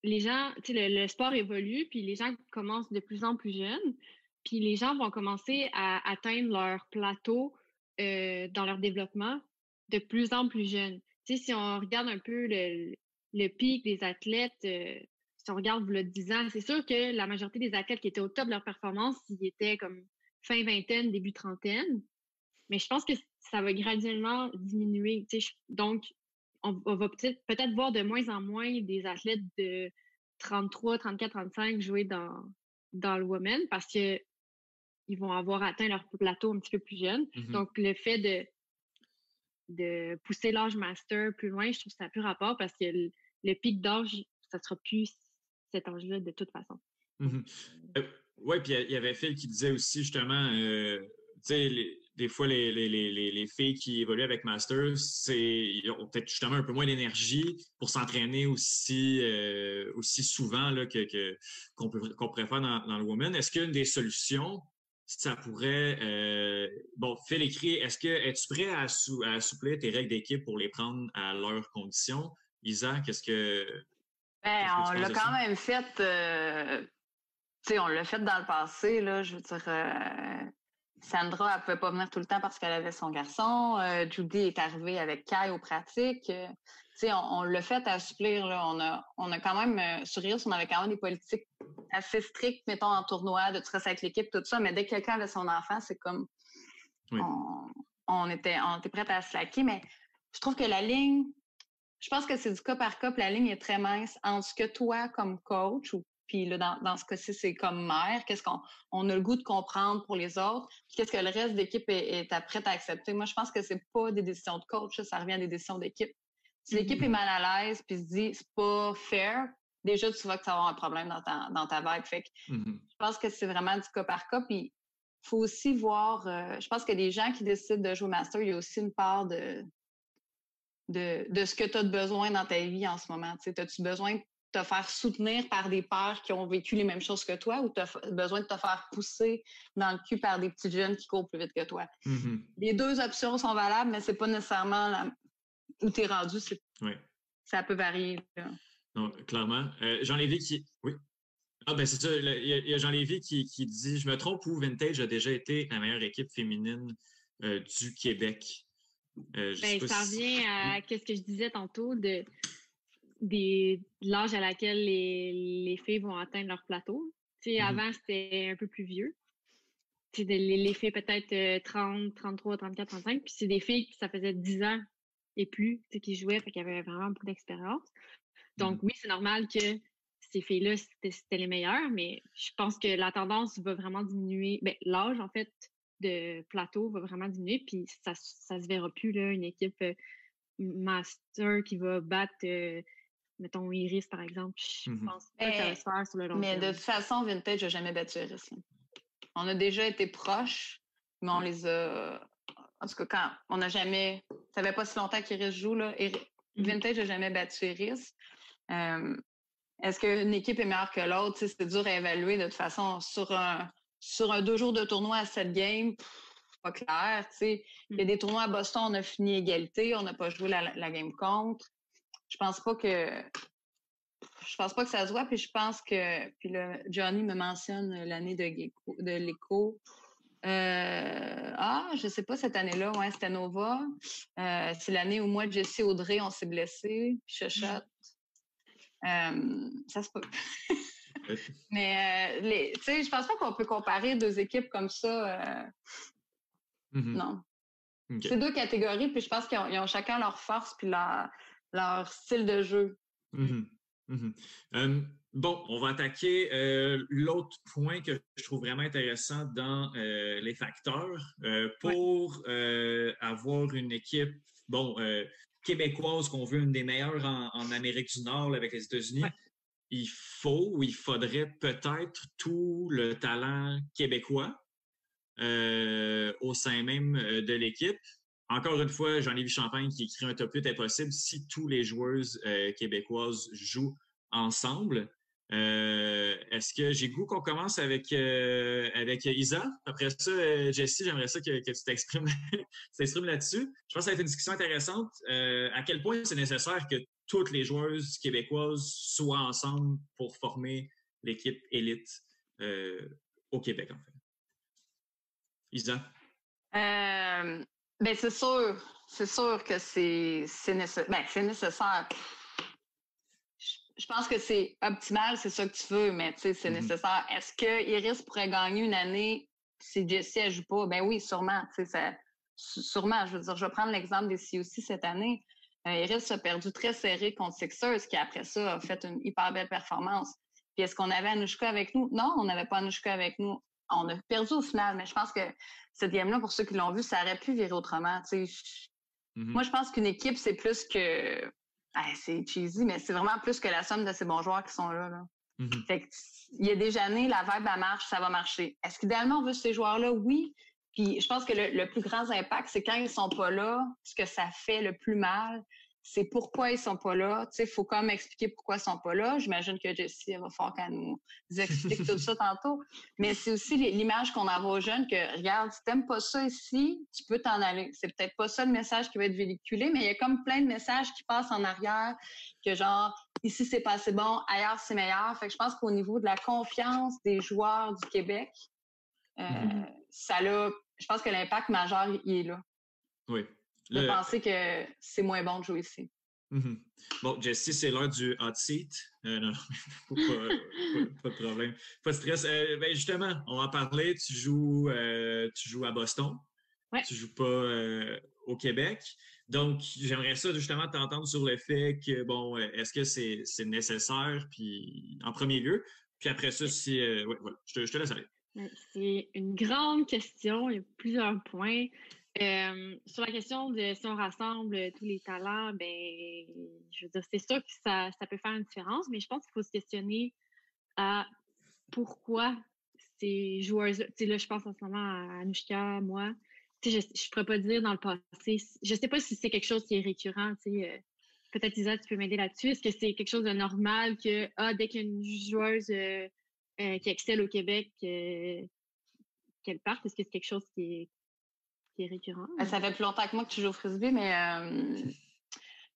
les gens, le, le sport évolue, puis les gens commencent de plus en plus jeunes. Puis les gens vont commencer à atteindre leur plateau euh, dans leur développement de plus en plus jeunes. Tu sais, si on regarde un peu le, le pic des athlètes, euh, si on regarde le 10 ans, c'est sûr que la majorité des athlètes qui étaient au top de leur performance, ils étaient comme fin vingtaine, début trentaine. Mais je pense que ça va graduellement diminuer. Tu sais, donc, on, va peut-être peut-être voir de moins en moins des athlètes de 33, 34, 35 jouer dans, dans le women parce que ils vont avoir atteint leur plateau un petit peu plus jeune. Mm-hmm. Donc, le fait de, de pousser l'âge master plus loin, je trouve que ça n'a plus rapport parce que le, pic d'âge, ça sera plus cet âge-là de toute façon. Mm-hmm. Euh, oui, puis il y avait Phil qui disait aussi justement, euh, tu sais, des fois, les, les, les, les, filles qui évoluent avec Masters, ils ont peut-être justement un peu moins d'énergie pour s'entraîner aussi, euh, aussi souvent là, que, qu'on, peut, qu'on pourrait faire dans, dans le Women. Est-ce qu'une des solutions, ça pourrait. Euh, bon, fais l'écrit, est-ce que es-tu prêt à, à, assouplir tes règles d'équipe pour les prendre à leurs conditions? Isa, qu'est-ce que. Ben, on l'a quand même fait. Euh, tu sais, on l'a fait dans le passé, là. Je veux dire. Euh, Sandra, elle ne pouvait pas venir tout le temps parce qu'elle avait son garçon. Euh, Judy est arrivée avec Kai aux pratiques. Euh, on, on l'a fait assouplir. Là. On, a, on a quand même, sur Rios, on avait quand même des politiques assez strictes, mettons, en tournoi, de stress avec l'équipe, tout ça. Mais dès que quelqu'un avait son enfant, c'est comme. On, était, on était prêts à slacker. Mais je trouve que la ligne, je pense que c'est du cas par cas, la ligne est très mince entre ce que toi, comme coach ou puis là, dans, dans ce cas-ci, c'est comme mère. Qu'est-ce qu'on on a le goût de comprendre pour les autres? qu'est-ce que le reste de l'équipe est, est prête à accepter? Moi, je pense que c'est pas des décisions de coach, ça, revient à des décisions d'équipe. Si l'équipe est mm-hmm. mal à l'aise puis se dit c'est pas fair, déjà tu vois que ça va avoir un problème dans ta, dans ta vague. Fait que mm-hmm. je pense que c'est vraiment du cas par cas. Puis faut aussi voir, euh, je pense que les gens qui décident de jouer master, il y a aussi une part de, de, de ce que tu as besoin dans ta vie en ce moment. As-tu besoin te faire soutenir par des pères qui ont vécu les mêmes choses que toi ou tu as besoin de te faire pousser dans le cul par des petits jeunes qui courent plus vite que toi? Mm-hmm. Les deux options sont valables, mais c'est pas nécessairement où tu es rendu. Ça peut varier. Non, clairement. Euh, Jean-Lévy qui. Oui. Ah, ben c'est ça. Il y a, Jean-Lévy qui, dit Je me trompe ou Vintage a déjà été la meilleure équipe féminine euh, du Québec. Euh, ben, ça revient à ce que je disais tantôt de des l'âge à laquelle les, les, filles vont atteindre leur plateau. Tu sais, mm-hmm. Avant, c'était un peu plus vieux. Tu sais, les, les, filles peut-être 30, 33, 34, 35. Puis c'est des filles qui, ça faisait 10 ans et plus qui jouaient, fait qu'il y avait vraiment beaucoup d'expérience. Donc mm-hmm. oui, c'est normal que ces filles-là, c'était les meilleures, mais je pense que la tendance va vraiment diminuer. Ben, l'âge, en fait, de plateau va vraiment diminuer, puis ça, ça se verra plus, là, une équipe euh, master qui va battre euh, mettons Iris, par exemple. Je mmh pense pas que ça va se faire sur le long Mais de toute façon, Vintage n'a jamais battu Iris. On a déjà été proches, mais on les a. En tout cas, quand on n'a jamais. Ça fait pas si longtemps qu'Iris joue, là. Mmh Vintage n'a jamais battu Iris. Est-ce qu'une équipe est meilleure que l'autre? C'est dur à évaluer de toute façon. Sur un, sur un deux jours de tournoi à sept games, pas clair. Il y a mmh. des tournois à Boston, on a fini égalité, on n'a pas joué la, la game contre je pense pas que je pense pas que ça se voit. Puis je pense que puis le, Johnny me mentionne l'année de, de l'écho. Euh, ah, je sais pas cette année-là, ouais, c'était Nova. Euh, c'est l'année où moi, Jesse Audrey, on s'est blessés, puis euh, ça se peut. Mais les, tu sais, je pense pas qu'on peut comparer deux équipes comme ça. Mm-hmm. Non. C'est deux catégories, puis je pense qu'ils ont, ont, chacun leur force puis leur, leur style de jeu. Mmh mmh bon, on va attaquer euh, l'autre point que je trouve vraiment intéressant dans euh, les facteurs. Euh, pour avoir une équipe, bon, québécoise qu'on veut une des meilleures en, Amérique du Nord avec les États-Unis, il faut ou il faudrait peut-être tout le talent québécois au sein même de l'équipe. Encore une fois, Jean-Lévis Champagne qui écrit un top 8 impossible si tous les joueuses euh, québécoises jouent ensemble. Euh, est-ce que j'ai goût qu'on commence avec, euh, Isa? Après ça, Jessie, j'aimerais ça que, tu t'exprimes là-dessus. Je pense que ça va être une discussion intéressante. à quel point c'est nécessaire que toutes les joueuses québécoises soient ensemble pour former l'équipe élite au Québec, en fait? Isa? Ben, c'est sûr. C'est sûr que c'est nécessaire. Ben, c'est nécessaire. Je pense que c'est optimal, c'est ça que tu veux, mais c'est mm-hmm. nécessaire. Est-ce que Iris pourrait gagner une année si Jessie ne joue pas? Ben oui, sûrement. Ça, sûrement. Je veux dire, je vais prendre l'exemple des COC cette année. Iris a perdu très serré contre Sixers, qui après ça a fait une hyper belle performance. Puis est-ce qu'on avait Anushka avec nous? Non, on n'avait pas Anushka avec nous. On a perdu au final, mais je pense que cette game-là, pour ceux qui l'ont vu, ça aurait pu virer autrement. Mm-hmm. Moi, je pense qu'une équipe, c'est plus que. c'est cheesy, mais c'est vraiment plus que la somme de ces bons joueurs qui sont là. Mm-hmm. il y a des années, la vibe, elle marche, ça va marcher. Est-ce qu'idéalement, on veut ces joueurs-là? Oui. Puis je pense que le, plus grand impact, c'est quand ils sont pas là, ce que ça fait le plus mal, c'est pourquoi ils sont pas là. Tu sais, il faut quand même expliquer pourquoi ils sont pas là. J'imagine que Jessie va falloir qu'elle nous explique tout ça tantôt. Mais c'est aussi l'image qu'on envoie aux jeunes que, regarde, si t'aimes pas ça ici, tu peux t'en aller. C'est peut-être pas ça le message qui va être véhiculé, mais il y a comme plein de messages qui passent en arrière que genre, ici c'est pas assez bon, ailleurs c'est meilleur. Fait que je pense qu'au niveau de la confiance des joueurs du Québec, euh, mm-hmm. ça a, je pense que l'impact majeur, il est là. Oui, de penser que c'est moins bon de jouer ici. Mm-hmm. Bon, Jessie, c'est l'heure du hot seat. Euh, non, pas, pas, de problème. Pas de stress. Euh, ben justement, on va en parler. Tu joues, euh, tu joues à Boston. Ouais. Tu joues pas au Québec. Donc, j'aimerais ça justement t'entendre sur le fait que, bon, est-ce que c'est nécessaire, puis en premier lieu, puis après ça, si. ouais, voilà, je te, je te laisse aller. C'est une grande question. Il y a plusieurs points sur la question de si on rassemble tous les talents, ben, je veux dire, c'est sûr que ça, ça, peut faire une différence, mais je pense qu'il faut se questionner à pourquoi ces joueurs Tu sais, là, je pense en ce moment à Anushka, moi. Tu sais, je ne pourrais pas dire dans le passé. Je sais pas si c'est quelque chose qui est récurrent. Tu sais, euh, peut-être, Isa, tu peux m'aider là-dessus. Est-ce que c'est quelque chose de normal que, ah, dès qu'une joueuse euh, euh, qui excelle au Québec, qu'elle parte, est-ce que c'est quelque chose qui est qui est récurrent. Ben, ça fait plus longtemps que moi que tu joues au frisbee, mais euh,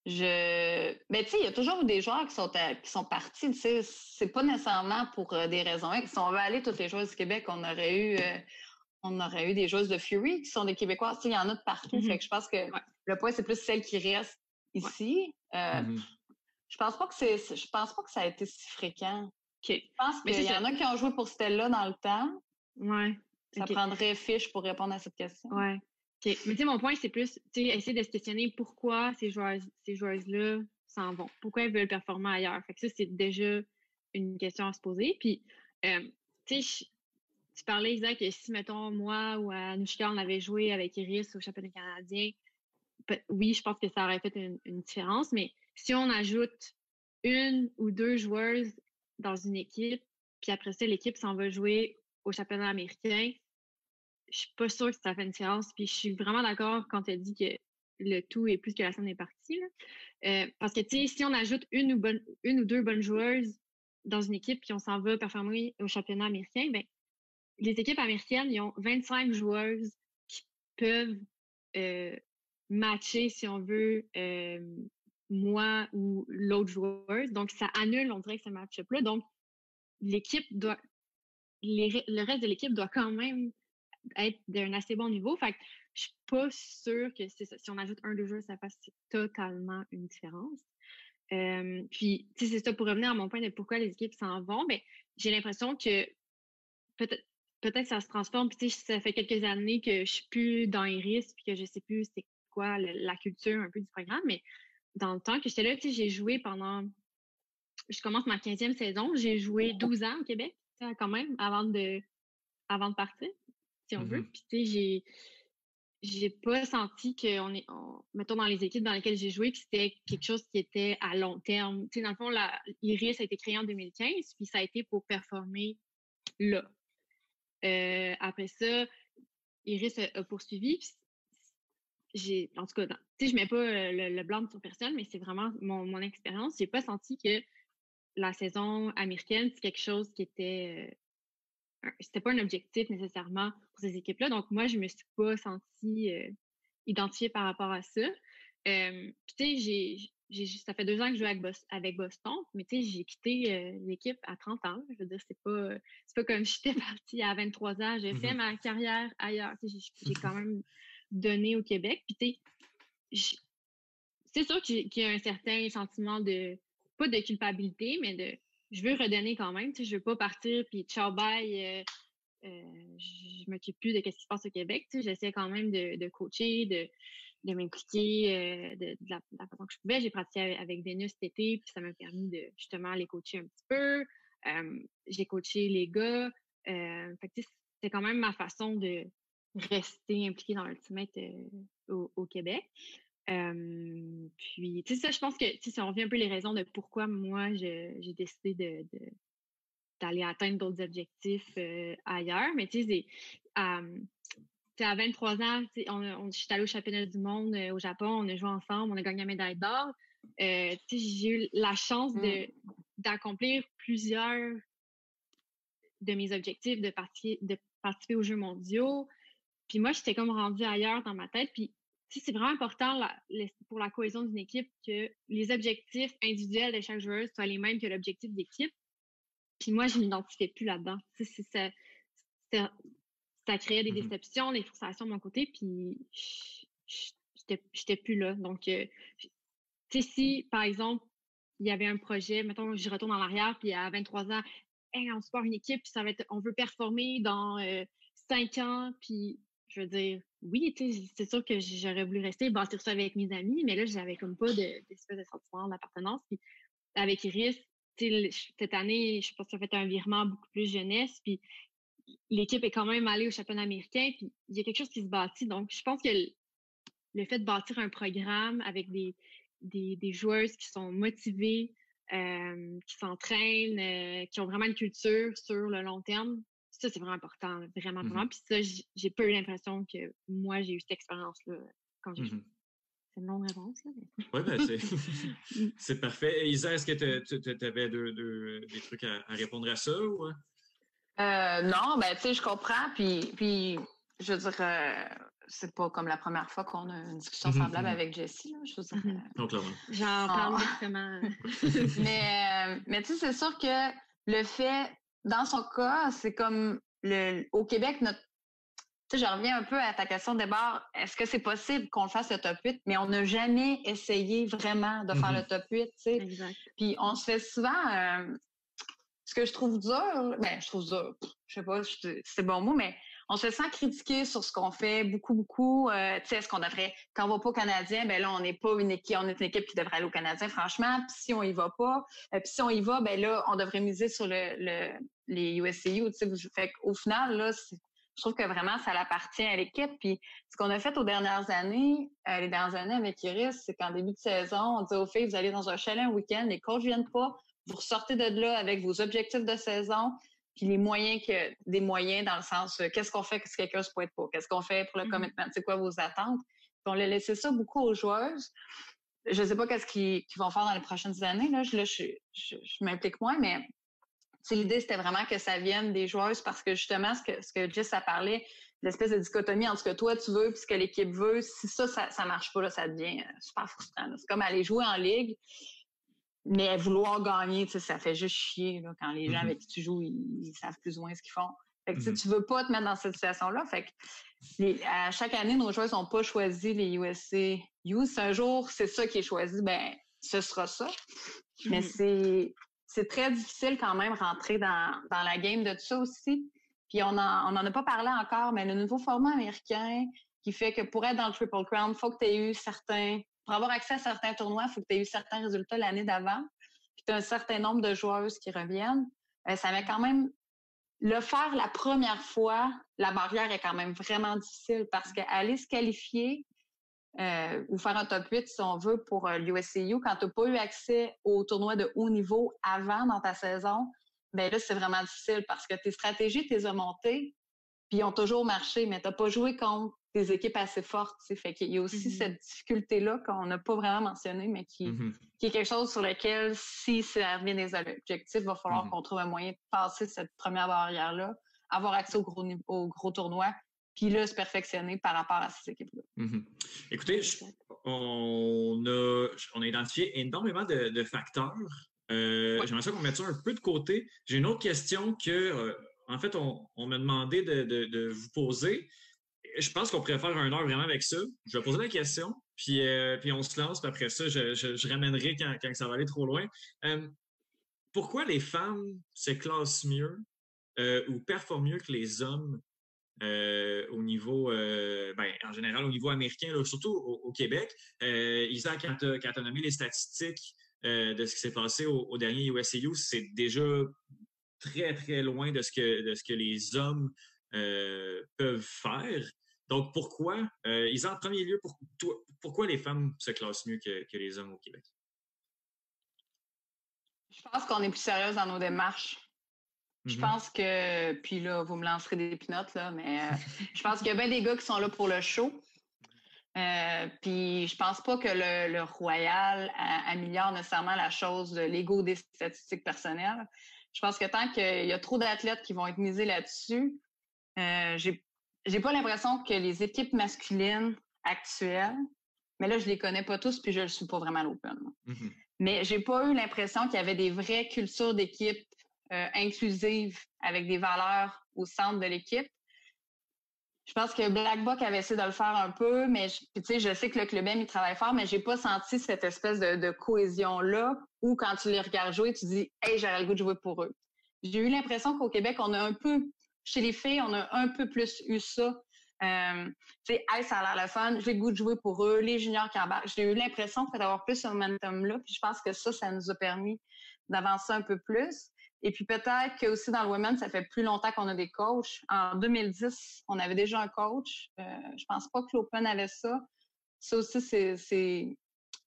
je. Mais ben, tu sais, il y a toujours des joueurs qui sont, qui sont partis. Tu sais, c'est pas nécessairement pour euh, des raisons Si on veut aller toutes les joueuses du Québec, on aurait eu. Euh, on aurait eu des joueuses de Fury qui sont des Québécois. Tu sais, il y en a de partout. Fait mm-hmm. que je pense que le point, c'est plus celles qui restent ici. Mm-hmm. Je pense pas que c'est. Je pense pas que ça a été si fréquent. Je pense qu'il y en a qui ont joué pour Stella dans le temps. Ouais. Ça prendrait fiche pour répondre à cette question. Ouais. Mais tu sais, mon point, c'est plus essayer de se questionner pourquoi ces joueuses, ces joueuses-là s'en vont. Pourquoi elles veulent performer ailleurs. Fait que ça, c'est déjà une question à se poser. Puis, euh, tu sais, tu parlais, Isaac, que si, mettons, moi ou Anushka, on avait joué avec Iris au championnat canadien, oui, je pense que ça aurait fait une, une, différence. Mais si on ajoute une ou deux joueuses dans une équipe, puis après ça, l'équipe s'en va jouer au championnat américain, je suis pas sûre que ça fait une différence. Puis je suis vraiment d'accord quand tu as dit que le tout est plus que la scène est partie. Euh, parce que, tu si on ajoute une ou, bonne, une ou deux bonnes joueuses dans une équipe puis on s'en va performer au championnat américain, ben, les équipes américaines, ils ont 25 joueuses qui peuvent euh, matcher, si on veut, euh, moi ou l'autre joueuse. Donc, ça annule, on dirait, que ce match-up-là. Donc, l'équipe doit, le reste de l'équipe doit quand même être d'un assez bon niveau. Fait que je suis pas sûre que si on ajoute un, deux jeux, ça fasse totalement une différence. Euh, puis, c'est ça pour revenir à mon point de pourquoi les équipes s'en vont. Mais ben, j'ai l'impression que peut-être peut-être ça se transforme. Puis, ça fait quelques années que je suis plus dans les risques, puis que je sais plus c'est quoi la culture un peu du programme. Mais dans le temps que j'étais là, j'ai joué pendant. Je commence ma 15e saison. J'ai joué 12 ans au Québec, quand même, avant de, avant de partir si on veut. Mmh Puis, tu sais, j'ai j'ai pas senti qu'on est, mettons, dans les équipes dans lesquelles j'ai joué, que c'était quelque chose qui était à long terme. Tu sais, dans le fond, la, Iris a été créée en 2015, puis ça a été pour performer là. Euh, après ça, Iris a, poursuivi. J'ai, en tout cas, tu sais, je mets pas euh, le, le blanc sur personne, mais c'est vraiment mon, mon expérience. J'ai pas senti que la saison américaine, c'est quelque chose qui était euh, c'était pas un objectif nécessairement pour ces équipes-là. Donc, moi, je me suis pas sentie euh, identifiée par rapport à ça. Euh, tu sais, j'ai, ça fait deux ans que je joue avec, avec Boston, mais tu sais, j'ai quitté l'équipe à 30 ans. Je veux dire, c'est pas, c'est pas comme j'étais partie à 23 ans. J'ai fait mmh ma carrière ailleurs. J'ai, quand même donné au Québec. Puis, tu c'est sûr qu'il y a un certain sentiment de, pas de culpabilité, mais de, je veux redonner quand même. Tu sais, je veux pas partir puis ciao bye. Euh, euh, je m'occupe plus de ce qui se passe au Québec. Tu sais, j'essaie quand même de, coacher, de, m'impliquer euh, de, la, façon que je pouvais. J'ai pratiqué avec Vénus cet été, puis ça m'a permis de justement les coacher un petit peu. j'ai coaché les gars. Euh, c'est quand même ma façon de rester impliquée dans l'Ultimate au, au, Québec puis, tu sais, ça, je pense que si on revient un peu les raisons de pourquoi moi, j'ai décidé de, d'aller atteindre d'autres objectifs ailleurs. Mais tu sais, à 23 ans, on, on, je suis allée au championnat du monde au Japon, on a joué ensemble, on a gagné la médaille d'or. j'ai eu la chance de, mm. d'accomplir plusieurs de mes objectifs, de, partir, de participer aux Jeux mondiaux. Puis moi, j'étais comme rendue ailleurs dans ma tête. Puis c'est vraiment important pour la cohésion d'une équipe que les objectifs individuels de chaque joueur soient les mêmes que l'objectif d'équipe. Puis moi, je ne m'identifiais plus là-dedans. Ça, ça, ça, créait des mmh déceptions, des frustrations de mon côté, puis j'étais plus là. Donc, euh, tu sais, si, par exemple, il y avait un projet, mettons, je retourne en arrière, puis à 23 ans, hey, on supporte une équipe, puis ça va être, on veut performer dans euh, 5 ans, puis je veux dire, oui, c'est sûr que j'aurais voulu rester bâtir ça avec mes amis, mais là, j'avais comme pas d'espèce de, sentiment d'appartenance. Puis avec Iris, cette année, je pense que ça fait un virement beaucoup plus jeunesse, puis l'équipe est quand même allée au championnat américain, puis il y a quelque chose qui se bâtit. Donc, je pense que le, fait de bâtir un programme avec des, joueuses qui sont motivées, euh, qui s'entraînent, euh, qui ont vraiment une culture sur le long terme, ça, c'est vraiment important, vraiment, vraiment. Mmh Puis ça, j'ai pas eu l'impression que moi, j'ai eu cette expérience-là quand j'ai mmh C'est une longue réponse, là. Oui, ben c'est, c'est parfait. Isa, est-ce que tu avais des trucs à, répondre à ça ou? Hein? Euh, non, ben, tu sais, je comprends. Puis, puis je veux dire, euh, c'est pas comme la première fois qu'on a une discussion mmh semblable avec Jessie, là. Je veux dire. Non, clairement. J'en parle vraiment. mais, euh, mais tu sais, c'est sûr que le fait dans son cas, c'est comme le, au Québec, notre tu sais, je reviens un peu à ta question de départ. Est-ce que c'est possible qu'on fasse le top 8? Mais on n'a jamais essayé vraiment de faire le mm-hmm. top 8, tu sais. Puis on se fait souvent, euh, ce que je trouve dur, ben, je trouve dur, je sais pas si c'est bon mot, mais on se sent critiquer sur ce qu'on fait beaucoup, beaucoup. Euh, tu sais, est-ce qu'on devrait, quand on va pas au Canadien, ben là, on n'est pas une équipe, on est une équipe qui devrait aller au Canadien, franchement. Puis si on y va pas, euh, puis si on y va, ben là, on devrait miser sur le, le les USCU. Tu sais, fait qu'au final, là, je trouve que vraiment, ça appartient à l'équipe. Puis ce qu'on a fait aux dernières années, euh, les dernières années avec Iris, c'est qu'en début de saison, on dit aux filles, vous allez dans un chalet un week-end, les coachs viennent pas, vous ressortez de là avec vos objectifs de saison, puis les moyens que des moyens dans le sens euh, qu'est-ce qu'on fait si quelqu'un se pointe pas, qu'est-ce qu'on fait pour le mmh commitment, c'est quoi vos attentes. Puis on a laissé ça beaucoup aux joueuses. Je sais pas qu'est-ce qu'ils vont faire dans les prochaines années là, je, je, je, m'implique moins, mais l'idée c'était vraiment que ça vienne des joueuses parce que justement ce que ce que Jess a parlé, l'espèce de dichotomie entre ce que toi tu veux et ce que l'équipe veut, si ça, ça ça marche pas là, ça devient euh, super frustrant. C'est comme aller jouer en ligue mais vouloir gagner, ça fait juste chier là, quand les gens mm-hmm. avec qui tu joues, ils, savent plus ou moins ce qu'ils font. Fait que, mm-hmm. tu veux pas te mettre dans cette situation-là. Fait que à chaque année, nos joueurs n'ont pas choisi les USC Youth. Si un jour, c'est ça qui est choisi, ben ce sera ça. Mais mm-hmm. c'est c'est très difficile quand même rentrer dans, dans la game de tout ça aussi. Puis on n'en on en a pas parlé encore, mais le nouveau format américain qui fait que pour être dans le Triple Crown, faut que tu aies eu certains pour avoir accès à certains tournois, faut que tu aies eu certains résultats l'année d'avant, puis tu as un certain nombre de joueuses qui reviennent. Euh, ça met quand même le faire la première fois, la barrière est quand même vraiment difficile parce qu'aller se qualifier euh, ou faire un top 8, si on veut, pour euh, l'USCU, quand tu n'as pas eu accès au tournoi de haut niveau avant dans ta saison, ben là, c'est vraiment difficile parce que tes stratégies, tes as montées, puis ils ont toujours marché, mais tu n'as pas joué contre des équipes assez fortes. Fait qu'il y a aussi mm-hmm. cette difficulté-là qu'on n'a pas vraiment mentionnée, mais qui, mm-hmm. qui, est quelque chose sur lequel, si ça revient des objectifs, il va falloir mm-hmm. qu'on trouve un moyen de passer cette première barrière-là, avoir accès au gros, au gros tournoi, puis là, se perfectionner par rapport à ces équipes-là. Écoutez, on, a, on a identifié énormément de, facteurs. Euh, J'aimerais ça qu'on mette ça un peu de côté. J'ai une autre question que, euh, en fait, on, on m'a demandé de, de, vous poser je pense qu'on pourrait faire un heure vraiment avec ça. Je vais poser la question, puis, euh, puis on se lance, puis après ça, je, ramènerai quand, ça va aller trop loin. Pourquoi les femmes se classent mieux ou performent mieux que les hommes au niveau, ben, en général, au niveau américain, surtout au, Québec? Isaac, quand tu as, nommé les statistiques de ce qui s'est passé au, dernier USAU, c'est déjà très, très loin de ce que, que les hommes peuvent faire. Donc, pourquoi, euh, ils en premier lieu, pour, pourquoi les femmes se classent mieux que, les hommes au Québec? Je pense qu'on est plus sérieuse dans nos démarches. Je mm-hmm. pense que, puis là, vous me lancerez des pinottes, là, mais euh, je pense qu'il y a bien des gars qui sont là pour le show. Euh, puis je pense pas que le, Royal améliore nécessairement la chose de l'ego des statistiques personnelles. Je pense que tant qu'il y a trop d'athlètes qui vont être misés là-dessus, euh, j'ai pas l'impression que les équipes masculines actuelles, mais là, je les connais pas tous, puis je ne suis pas vraiment à l'Open. Mm-hmm. Mais j'ai pas eu l'impression qu'il y avait des vraies cultures d'équipe euh, inclusives avec des valeurs au centre de l'équipe. Je pense que Black Buck avait essayé de le faire un peu, mais je, je sais que le club M, il travaille fort, mais j'ai pas senti cette espèce de, cohésion-là où quand tu les regardes jouer, tu dis Hey, j'aurais le goût de jouer pour eux. J'ai eu l'impression qu'au Québec, on a un peu, chez les filles, on a un peu plus eu ça. Euh, tu sais, hey, ça a l'air le fun, j'ai le goût de jouer pour eux, les juniors qui embarquent. J'ai eu l'impression d'avoir plus ce momentum-là, puis je pense que ça, ça nous a permis d'avancer un peu plus. Et puis peut-être que aussi dans le women, ça fait plus longtemps qu'on a des coachs. En 2010, on avait déjà un coach. Euh, je pense pas que l'Open avait ça. Ça aussi, c'est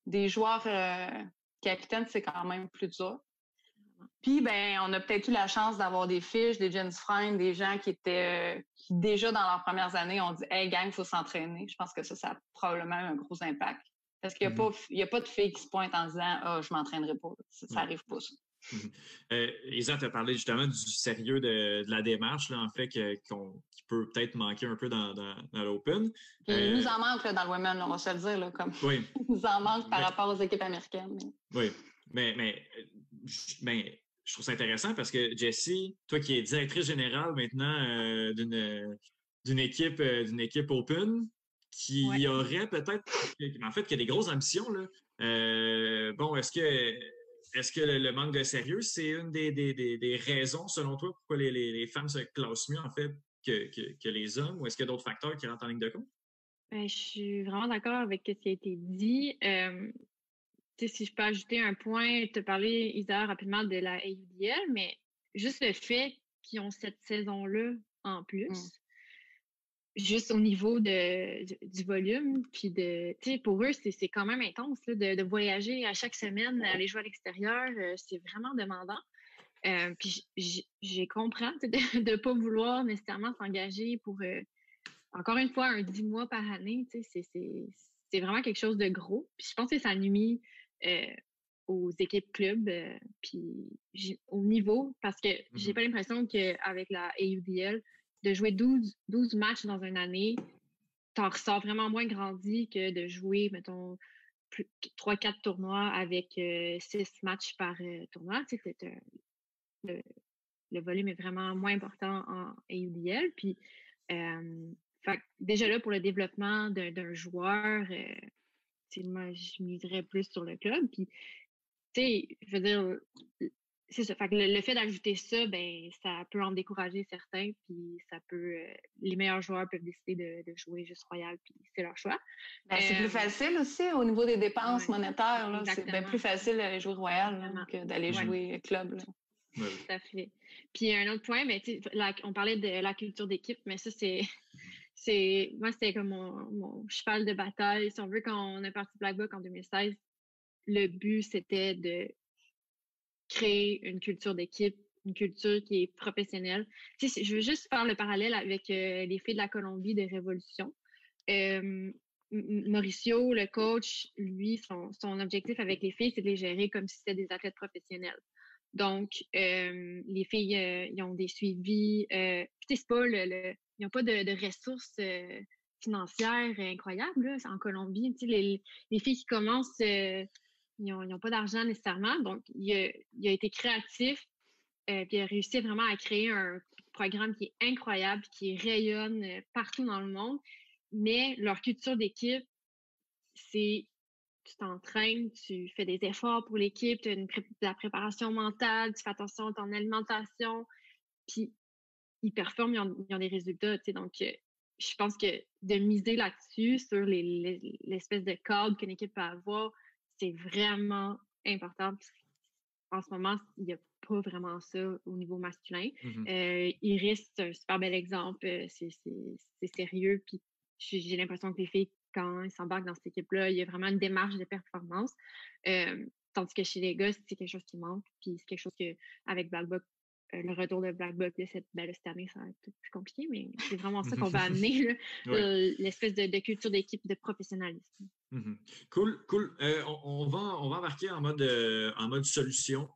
des joueurs euh, capitaines, c'est quand même plus dur. Puis, ben, on a peut-être eu la chance d'avoir des fiches, des Jens Friend, des gens qui étaient, euh, qui déjà dans leurs premières années ont dit, hey, gang, il faut s'entraîner. Je pense que ça, ça a probablement un gros impact. Parce qu'il n'y a, mm-hmm. a, pas de filles qui se pointent en disant, ah, oh, je m'entraînerai pas. Ça, n'arrive pas, ça. Mhm. Euh, Isa, tu as parlé justement du sérieux de, la démarche, là, en fait, qui peut peut-être manquer un peu dans, l'Open. Il euh, nous en manque dans le Women, on va se le dire. Là, comme... Oui. il nous en manque par rapport aux équipes américaines. Oui, mais, mais, mais, je trouve ça intéressant parce que Jessie, toi qui es directrice générale maintenant euh, d'une équipe, d'une équipe Open, qui aurait peut-être, en fait, qui a des grosses ambitions. Là. bon, est-ce que est-ce que le, manque de sérieux, c'est une des, raisons, selon toi, pourquoi les, femmes se classent mieux, en fait, que, les hommes, ou est-ce qu'il y a d'autres facteurs qui rentrent en ligne de compte? Ben, je suis vraiment d'accord avec ce qui a été dit. Euh, si je peux ajouter un point, tu as parlé, Isa, rapidement de la AUDL, mais juste le fait qu'ils ont cette saison-là en plus, mmh juste au niveau de, du, volume, puis de, tu sais, pour eux, c'est quand même intense de, voyager à chaque semaine, aller jouer à l'extérieur, euh, c'est vraiment demandant. Euh, puis j'ai comprends de ne pas vouloir nécessairement s'engager pour, euh, encore une fois, un 10 mois par année, tu sais, c'est vraiment quelque chose de gros. Puis je pense que ça nuit aux équipes clubs, puis au niveau, parce que j'ai mmh pas l'impression qu'avec la AUDL, de jouer 12, 12 matchs dans une année, t'en ressors vraiment moins grandi que de jouer, mettons, 3-4 tournois avec 6 euh, matchs par euh, tournoi. Tu sais, le, le, volume est vraiment moins important en AUDL. Puis, déjà là, pour le développement d'un joueur, euh, moi, je miserais plus sur le club. Puis, tu sais, je veux dire, c'est ça. Fait que le, fait d'ajouter ça, ben, ça peut en décourager certains, puis ça peut. Euh, les meilleurs joueurs peuvent décider de, jouer juste Royal, puis c'est leur choix. Ben, c'est plus euh, facile aussi au niveau des dépenses monétaires. C'est bien plus facile d'aller jouer Royal que d'aller jouer club. Tout à fait. Puis un autre point, ben, on parlait de la culture d'équipe, mais ça, c'est. c'est moi, c'était comme mon, cheval de bataille. Si on veut, quand on est parti Black Book en 2016, le but, c'était de créer une culture d'équipe, une culture qui est professionnelle. je veux juste faire le parallèle avec euh, les filles de la Colombie de Révolution. Mauricio, le coach, lui, son, objectif avec les filles, c'est de les gérer comme si c'était des athlètes professionnels. Donc, les filles, euh, ils ont des suivis. Euh, c'est pas le, ils n'ont pas de, ressources financières incroyables en Colombie. Les, filles qui commencent ils n'ont pas d'argent nécessairement. Donc, il a, été créatif, euh, puis il a réussi vraiment à créer un programme qui est incroyable, qui rayonne euh, partout dans le monde. Mais leur culture d'équipe, c'est tu t'entraînes, tu fais des efforts pour l'équipe, tu as une de la préparation mentale, tu fais attention à ton alimentation, puis ils performent, ils ont, des résultats. Donc, euh, je pense que de miser là-dessus, sur l'espèce de cadre qu'une équipe peut avoir, c'est vraiment important. En ce moment, il n'y a pas vraiment ça au niveau masculin. Euh, Iris, c'est un super bel exemple. Euh, c'est sérieux. Puis j'ai l'impression que les filles, quand elles s'embarquent dans cette équipe-là, il y a vraiment une démarche de performance. Euh, tandis que chez les gars, c'est quelque chose qui manque. Puis c'est quelque chose que, avec Black euh, le retour de Black Buck, cette, ben cette année, ça va être plus compliqué, mais c'est vraiment ça qu'on va amener, l'espèce de, culture d'équipe, de professionnalisme. Mm-hmm. Cool, cool. Euh, on, va, on va embarquer en mode, euh, en mode solution.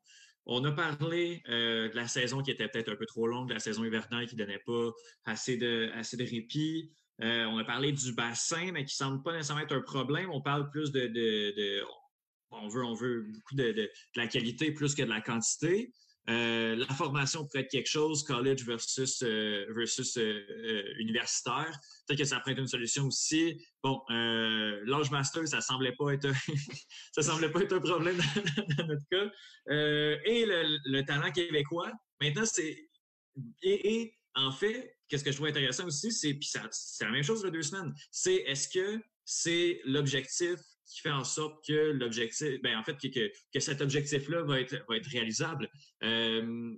On a parlé de la saison qui était peut-être un peu trop longue, de la saison hivernale qui ne donnait pas assez de, assez de répit. on a parlé du bassin, mais qui ne semble pas nécessairement être un problème. On parle plus de. de, on, veut, on veut beaucoup de, de, la qualité plus que de la quantité. Euh, la formation pourrait être quelque chose, college versus, euh, versus euh, universitaire. Peut-être que ça pourrait une solution aussi. Bon, l'âge master, ça semblait pas être ça semblait pas être un problème dans, notre cas. et le, talent québécois. Maintenant, c'est et, en fait, qu'est-ce que je trouve intéressant aussi, c'est puis c'est la même chose de deux semaines. C'est est-ce que c'est l'objectif qui fait en sorte que l'objectif, ben, en fait, que, que, cet objectif-là va être, va être réalisable. Euh,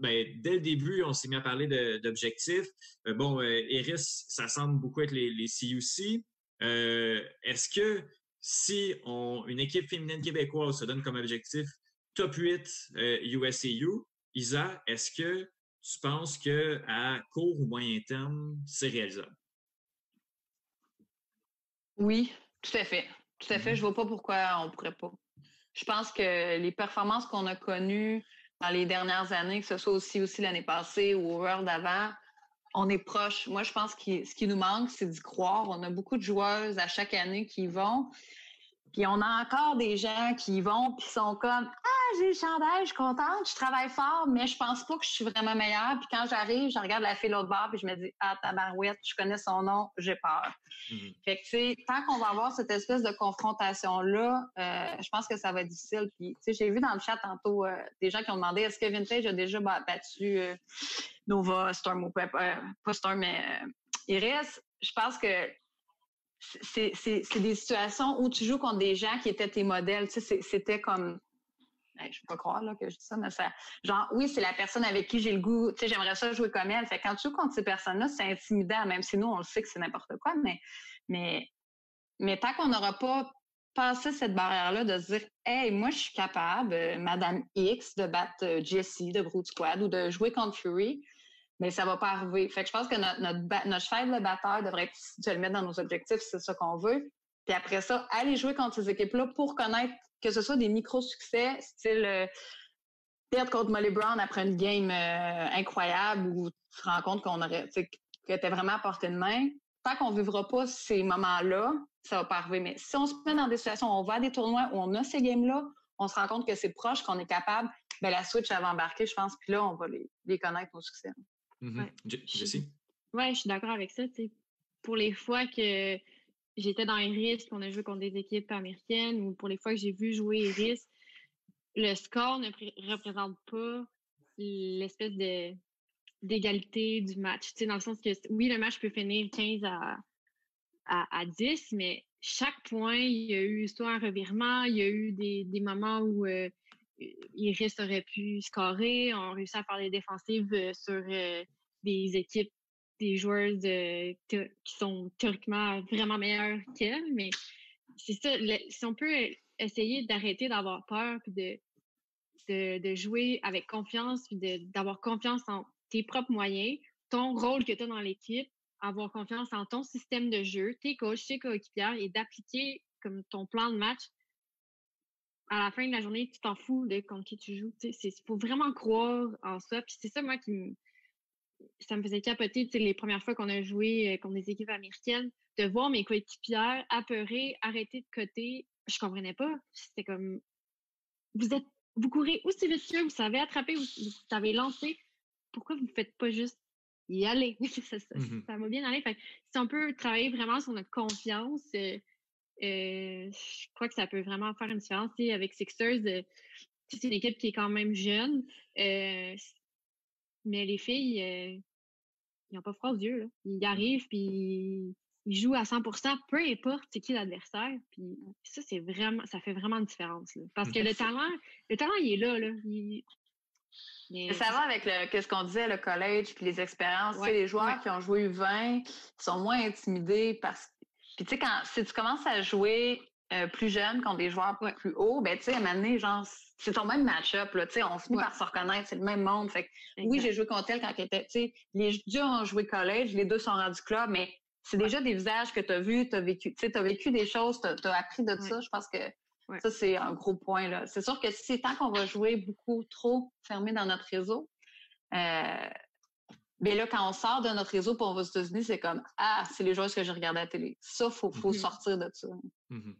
ben, dès le début, on s'est mis à parler d'objectifs. Euh, bon, euh, Eris, ça semble beaucoup être les, les CUC. Est-ce que si on, une équipe féminine québécoise se donne comme objectif top 8 USCU, Isa, est-ce que tu penses qu'à court ou moyen terme, c'est réalisable? Oui, tout à fait. Tout à fait. Je ne vois pas pourquoi on ne pourrait pas. Je pense que les performances qu'on a connues dans les dernières années, que ce soit aussi, aussi l'année passée ou au World d'avant, on est proche. Moi, je pense que ce qui nous manque, c'est d'y croire. On a beaucoup de joueuses à chaque année qui y vont. Puis on a encore des gens qui y vont puis sont comme Ah, j'ai le chandail, je suis contente, je travaille fort, mais je pense pas que je suis vraiment meilleure. Puis quand j'arrive, je regarde la fille l'autre bord puis je me dis Ah, tabarouette, je connais son nom, j'ai peur. Mhm. Fait que, tu sais, tant qu'on va avoir cette espèce de confrontation-là, euh, je pense que ça va être difficile. Puis, tu sais, j'ai vu dans le chat tantôt euh, des gens qui ont demandé est-ce que Vintage a déjà battu euh, Nova, Storm ou pas, pas Storm, mais Iris? Je pense que c'est des situations où tu joues contre des gens qui étaient tes modèles. Tu sais, c'était comme. Je ne peux pas croire là, que je dis ça, mais ça. Genre, oui, c'est la personne avec qui j'ai le goût. Tu sais, j'aimerais ça jouer comme elle. Fait quand tu joues contre ces personnes-là, c'est intimidant, même si nous, on le sait que c'est n'importe quoi. Mais, mais, mais tant qu'on n'aura pas passé cette barrière-là de se dire, hey, moi, je suis capable, euh, Madame X, de battre euh, Jessie de Brood Squad ou de jouer contre Fury mais ça va pas arriver. Fait que je pense que notre, notre, notre de batteur devrait être, de le mettre dans nos objectifs, c'est ça qu'on veut. Puis après ça, aller jouer contre ces équipes-là pour connaître que ce soit des micro-succès, style euh, perdre contre Molly Brown après une game euh, incroyable où tu te rends compte qu'on aurait, que t'es vraiment à portée de main. Tant qu'on vivra pas ces moments-là, ça va pas arriver. Mais si on se met dans des situations où on va à des tournois où on a ces games-là, on se rend compte que c'est proche, qu'on est capable, ben la Switch va embarquer, je pense, puis là, on va les, les connaître, nos succès. Mmh oui, je suis d'accord avec ça. Pour les fois que j'étais dans Iris, qu'on a joué contre des équipes américaines, ou pour les fois que j'ai vu jouer Iris, le score ne représente pas l'espèce de d'égalité du match. dans le sens que oui, le match peut finir 15 à, à, 10, mais chaque point, il y a eu soit un revirement, il y a eu des, des moments où euh, Iris aurait pu scorer. On réussi à faire des défensives euh, sur euh, des équipes, des joueurs qui sont théoriquement vraiment meilleurs qu'elle. Mais c'est ça, si on peut essayer d'arrêter d'avoir peur de, de, jouer avec confiance puis d'avoir confiance en tes propres moyens, ton rôle que tu as dans l'équipe, avoir confiance en ton système de jeu, tes coachs, tes coéquipiers et d'appliquer comme ton plan de match à la fin de la journée, tu t'en fous de contre qui tu joues. Il faut vraiment croire en ça. Puis c'est ça, moi, qui me, ça me faisait capoter les premières fois qu'on a joué euh, contre des équipes américaines, de voir mes coéquipières apeurées, arrêter de côté. Je comprenais pas. C'était comme vous êtes vous courez aussi vite que vous savez attraper, vous, vous savez lancer. Pourquoi vous ne faites pas juste y aller? ça, ça, mmh ça, va bien aller. Fait, si on peut travailler vraiment sur notre confiance, euh, euh, je crois que ça peut vraiment faire une différence. avec Sixers, euh, c'est une équipe qui est quand même jeune, euh, mais les filles, ils n'ont pas froid aux yeux. Ils arrivent, puis ils jouent à 100% peu importe c'est qui l'adversaire. Puis ça, c'est vraiment, ça fait vraiment une différence. Parce que le talent, le talent, il est là. là. Ça va avec le, ce qu'on disait, le collège, puis les expériences. les joueurs qui ont joué 20 sont moins intimidés parce que puis tu sais, quand si tu commences à jouer euh, plus jeunes contre des joueurs plus hauts, ben, tu sais, à un moment donné, genre, c'est ton même match-up, là, tu sais, on finit par se reconnaître, c'est le même monde. Fait que, oui, j'ai joué contre elle quand elle était, tu sais, les deux ont joué college, les deux sont rendus club, mais c'est déjà des visages que tu as vus, tu as vécu, tu sais, as vécu des choses, tu as, appris de ça. Je pense que ça, c'est un gros point, là. C'est sûr que si c'est tant qu'on va jouer beaucoup trop fermé dans notre réseau, euh, mais là, quand on sort de notre réseau pour on va aux États-Unis, c'est comme Ah, c'est les joueurs que j'ai regardé à la télé. Ça, il faut, faut mm-hmm. sortir de ça. Mm-hmm.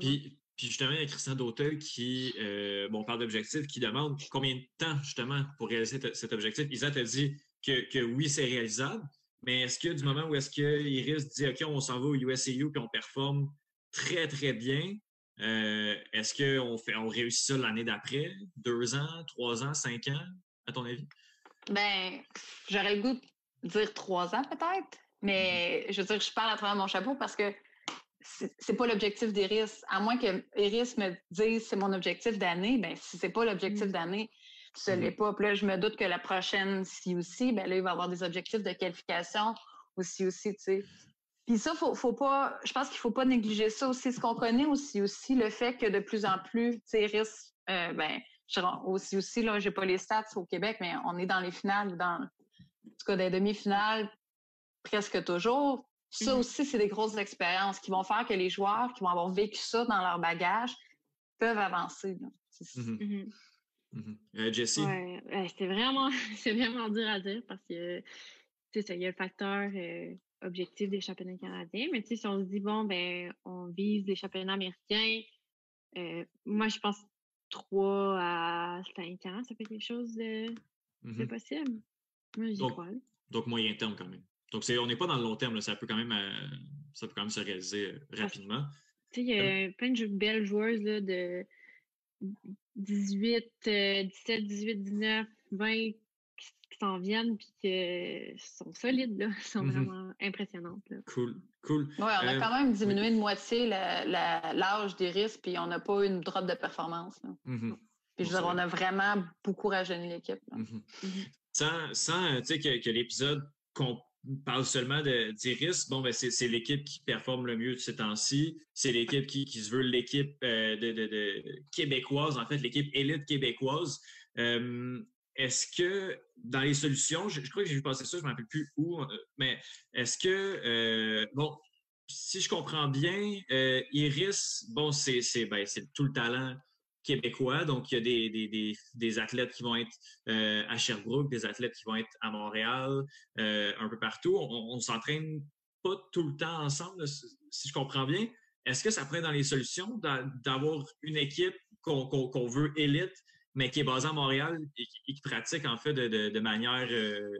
Puis, puis, justement, il y a Christian Dautel qui, euh, bon, on parle d'objectif, qui demande combien de temps, justement, pour réaliser cet objectif. Isa t'a dit que, que oui, c'est réalisable, mais est-ce que du moment où est-ce qu'Iris dit OK, on s'en va au USAU puis on performe très, très bien, euh, est-ce qu'on fait on réussit ça l'année d'après? Deux ans, trois ans, cinq ans, à ton avis? Ben, j'aurais le goût de dire trois ans peut-être, mais mm-hmm. je veux dire, je parle à travers mon chapeau parce que c'est pas l'objectif d'Iris. À moins que Iris me dise c'est mon objectif d'année, ben si c'est pas l'objectif mm-hmm. d'année, ce n'est mm-hmm. pas. Puis là, je me doute que la prochaine, si aussi, ben là, il va avoir des objectifs de qualification aussi, aussi, tu sais. Puis ça, faut, faut pas, je pense qu'il faut pas négliger ça aussi. Ce qu'on connaît aussi, aussi, le fait que de plus en plus, tu sais, Iris, euh, ben, aussi, aussi, là, j'ai pas les stats au Québec, mais on est dans les finales, dans, en tout cas, des demi-finales, presque toujours. Ça mhm. aussi, c'est des grosses expériences qui vont faire que les joueurs qui vont avoir vécu ça dans leur bagage peuvent avancer. Mhm. Mhm. Euh, Jessie? c'est vraiment, vraiment dur à dire parce que, tu sais, il y a le facteur euh, objectif des championnats canadiens, mais tu sais, si on se dit, bon, ben, on vise les championnats américains, euh, moi, je pense 3 à 5 ans, ça fait quelque chose de, mmh possible. Moi, j'y crois. Donc, moyen terme quand même. Donc, on n'est pas dans le long terme, ça peut quand même, euh, ça peut quand même se réaliser euh, rapidement. Tu sais, il y a plein de belles joueuses là, de 18, 17, 18, 19, 20 qui s'en viennent puis qui sont solides, là, sont mmh vraiment impressionnantes. Là. Cool, cool. Oui, on a euh, quand même diminué de moitié l'âge des risques, puis on n'a pas eu une drop de performance. Mmh puis je veux dire, on a vraiment beaucoup rajeuni l'équipe. Mmh sans, sans tu sais, que, que l'épisode parle seulement d'Iris, bon, ben c'est l'équipe qui performe le mieux de ces temps-ci. C'est l'équipe qui, se veut l'équipe euh, de, québécoise, en fait, l'équipe élite québécoise. Euh, est-ce que dans les solutions, je, crois que j'ai vu passer ça, je ne me rappelle plus où, euh, mais est-ce que, bon, si je comprends bien, Iris, bon, c'est ben, tout le talent québécois, donc il y a des, des, des, athlètes qui vont être à Sherbrooke, des athlètes qui vont être à Montréal, un peu partout. On, ne s'entraîne pas tout le temps ensemble, si je comprends bien. Est-ce que ça prend dans les solutions d'avoir une équipe qu'on veut élite, mais qui est basé à Montréal et qui, pratique en fait de, manière euh,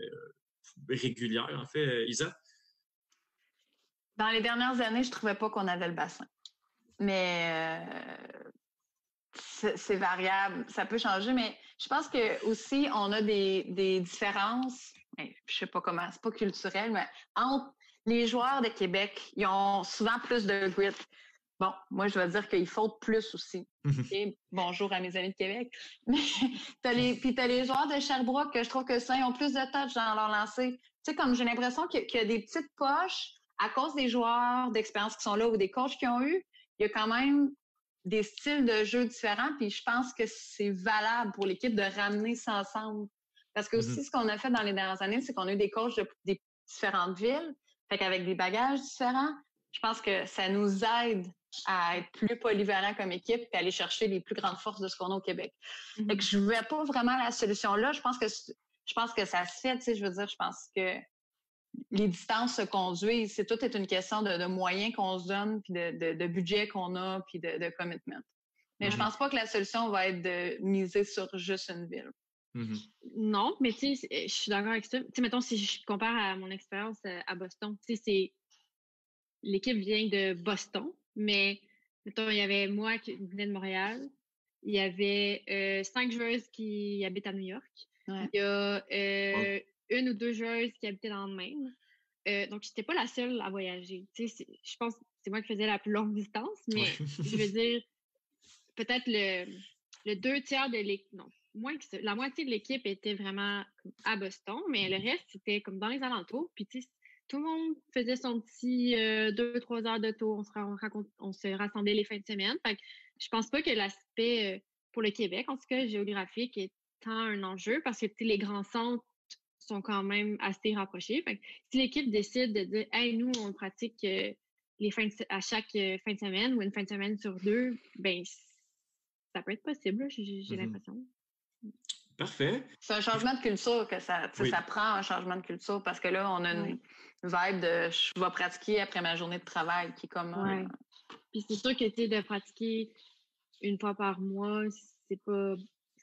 régulière, en fait, euh, Isa? Dans les dernières années, je trouvais pas qu'on avait le bassin. Mais euh, c'est variable, ça peut changer, mais je pense que aussi on a des, des différences, je sais pas comment, c'est pas culturel, mais entre les joueurs de Québec, ils ont souvent plus de grit. Bon, moi, je dois dire qu'il faut plus aussi. bonjour à mes amis de Québec. Mais t'as les, puis tu as les joueurs de Sherbrooke que je trouve que ça, ils ont plus de touch dans leur lancer. Tu sais, comme j'ai l'impression qu'il y, a des petites poches à cause des joueurs d'expérience qui sont là ou des coachs qui ont eu. Il y a quand même des styles de jeu différents. Puis je pense que c'est valable pour l'équipe de ramener ça ensemble. Parce que aussi, mm-hmm. ce qu'on a fait dans les dernières années, c'est qu'on a eu des coachs de des différentes villes, fait qu'avec des bagages différents. Je pense que ça nous aide à être plus polyvalent comme équipe et aller chercher les plus grandes forces de ce qu'on a au Québec. Je que je ne vois pas vraiment la solution là. Je pense que je pense que ça se fait, tu sais, je veux dire, je pense que les distances se conduisent. C'est tout est une question de, moyens qu'on se donne, puis de, budget qu'on a, puis de, commitment. Mais je pense pas que la solution va être de miser sur juste une ville. Mm-hmm. Non, mais tu sais, je suis d'accord avec ça. Tu sais, mettons, si je compare à mon expérience euh, à Boston, tu sais, c'est l'équipe vient de Boston, mais mettons, il y avait moi qui venais de Montréal. Il y avait euh, cinq joueuses qui habitent à New York. Il y a euh, une ou deux joueuses qui habitaient dans le Maine. Euh, donc, je n'étais pas la seule à voyager. je pense que c'est moi qui faisais la plus longue distance, mais je veux dire, peut-être le, le deux tiers de l'équipe, non, moins que la moitié de l'équipe était vraiment à Boston, mais le reste, c'était comme dans les alentours. Puis, tu sais, tout le monde faisait son petit deux, trois heures de tour. On se, on se rassemblait les fins de semaine. Fait que je pense pas que l'aspect pour le Québec, en tout cas géographique, est tant un enjeu parce que les grands centres sont quand même assez rapprochés. Fait que si l'équipe décide de dire Hey, nous, on pratique les fins à chaque fin de semaine ou une fin de semaine sur deux, ben ça peut être possible, j'ai mmh l'impression. Parfait. C'est un changement de culture que ça, ça prend un changement de culture parce que là, on a une vibe de je vais pratiquer après ma journée de travail qui est comme. Euh, Puis c'est sûr que tu de pratiquer une fois par mois, c'est pas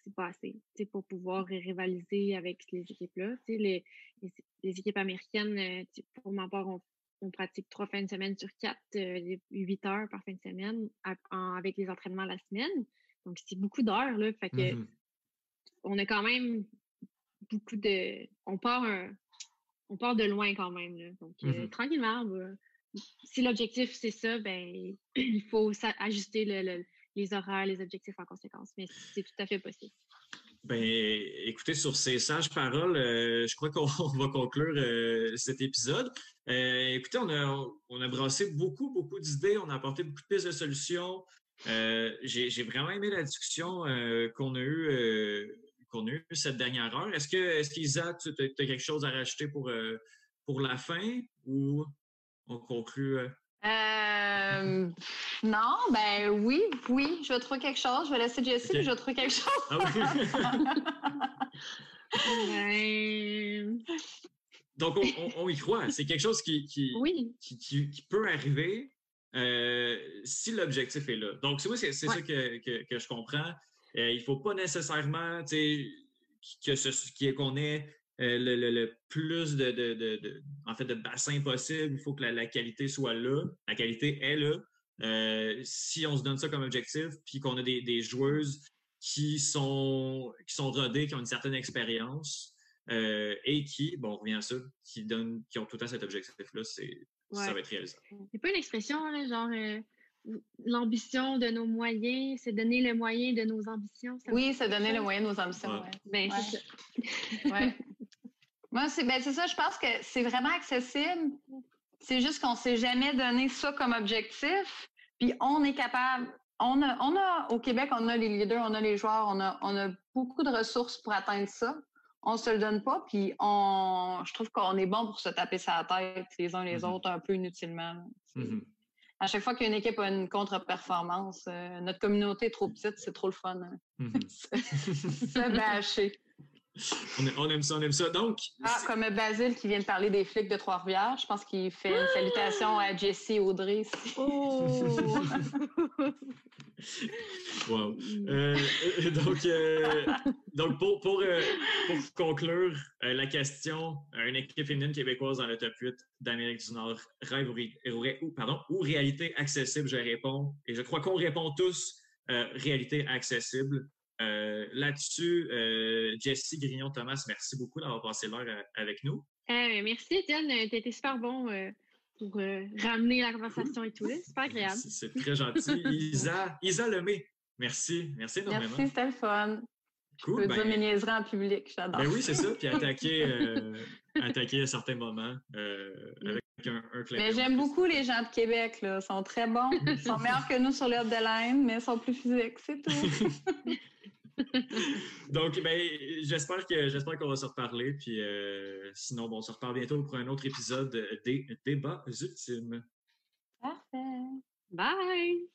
c'est pas assez pour pouvoir rivaliser avec les équipes-là. Les, les, les, équipes américaines, euh, pour ma part, on, pratique trois fins de semaine sur quatre, euh, huit heures par fin de semaine avec les entraînements la semaine. Donc, c'est beaucoup d'heures. Là, fait que mmh on a quand même beaucoup de. On part, on part de loin quand même. Là. Donc, euh, mmh tranquillement, si l'objectif c'est ça, ben il faut ajuster les horaires, les objectifs en conséquence. Mais c'est tout à fait possible. Ben, écoutez, sur ces sages paroles, euh, je crois qu'on va conclure euh, cet épisode. écoutez, on a, on a brassé beaucoup, beaucoup d'idées, on a apporté beaucoup de pistes de solutions. J'ai vraiment aimé la discussion qu'on a eue eu cette dernière heure. Est-ce que, est-ce qu'Isa, tu as, quelque chose à rajouter pour, euh, pour la fin ou on conclut? Euh? Euh, non, ben oui, oui, je vais trouver quelque chose. Je vais laisser Jessie, mais je vais trouver quelque chose. Ah. Donc, on, y croit. C'est quelque chose qui, qui, qui, peut arriver si l'objectif est là. Donc, c'est, c'est ça que, que, je comprends. Euh, il ne faut pas nécessairement que ce qu'on ait euh, le, plus de, en fait, de bassins possible. Il faut que la, qualité soit là. La qualité est là. Euh, si on se donne ça comme objectif, puis qu'on a des, joueuses qui sont, qui sont rodées, qui ont une certaine expérience et qui, bon, on revient à ça, qui, donnent, qui ont tout le temps cet objectif-là, ça va être réalisable. C'est pas une expression, genre l'ambition de nos moyens, c'est donner le moyen de nos ambitions. oui, c'est donner le moyen de nos ambitions. Ben, c'est ça. Moi, c'est ben, ça, je pense que c'est vraiment accessible. C'est juste qu'on ne s'est jamais donné ça comme objectif. Puis on est capable. On a, on a, au Québec, on a les leaders, on a les joueurs, on a, on a beaucoup de ressources pour atteindre ça. On ne se le donne pas, puis on, je trouve qu'on est bon pour se taper sa tête les uns les mm-hmm. autres un peu inutilement à chaque fois qu'une équipe a une contre-performance, euh, notre communauté est trop petite, c'est trop le fun. Hein. Mm-hmm. bâcher. On, aime ça, on aime ça. Donc. Ah, comme Basile qui vient de parler des flics de Trois-Rivières, je pense qu'il fait une salutation à Jessie Audrey. Oh! wow. Euh, donc, euh, donc, pour, pour, euh, pour conclure la question, une équipe féminine québécoise dans le top 8 d'Amérique du Nord, rêve ou, pardon, ou réalité accessible, je réponds. Et je crois qu'on répond tous réalité accessible. Là-dessus, Jessie Grignon-Thomas, merci beaucoup d'avoir passé l'heure avec nous. merci, Étienne. Tu été super bon pour ramener la conversation et tout. C'est super agréable. C'est très gentil. Isa, Isa Lemay, merci. Merci énormément. Merci, c'était le fun. Cool. Je peux ben, dire mes niaiseries en public, j'adore. Ben oui, c'est ça. Puis attaquer, euh, attaquer à certains moments euh, avec un, un Mais j'aime beaucoup les gens de Québec. Là. Ils sont très bons. Ils sont meilleurs que nous sur le de line, mais ils sont plus physiques, c'est tout. Donc, ben, j'espère que j'espère qu'on va se reparler. Puis euh, sinon, bon, on se reparle bientôt pour un autre épisode des débats ultimes. Parfait. Bye!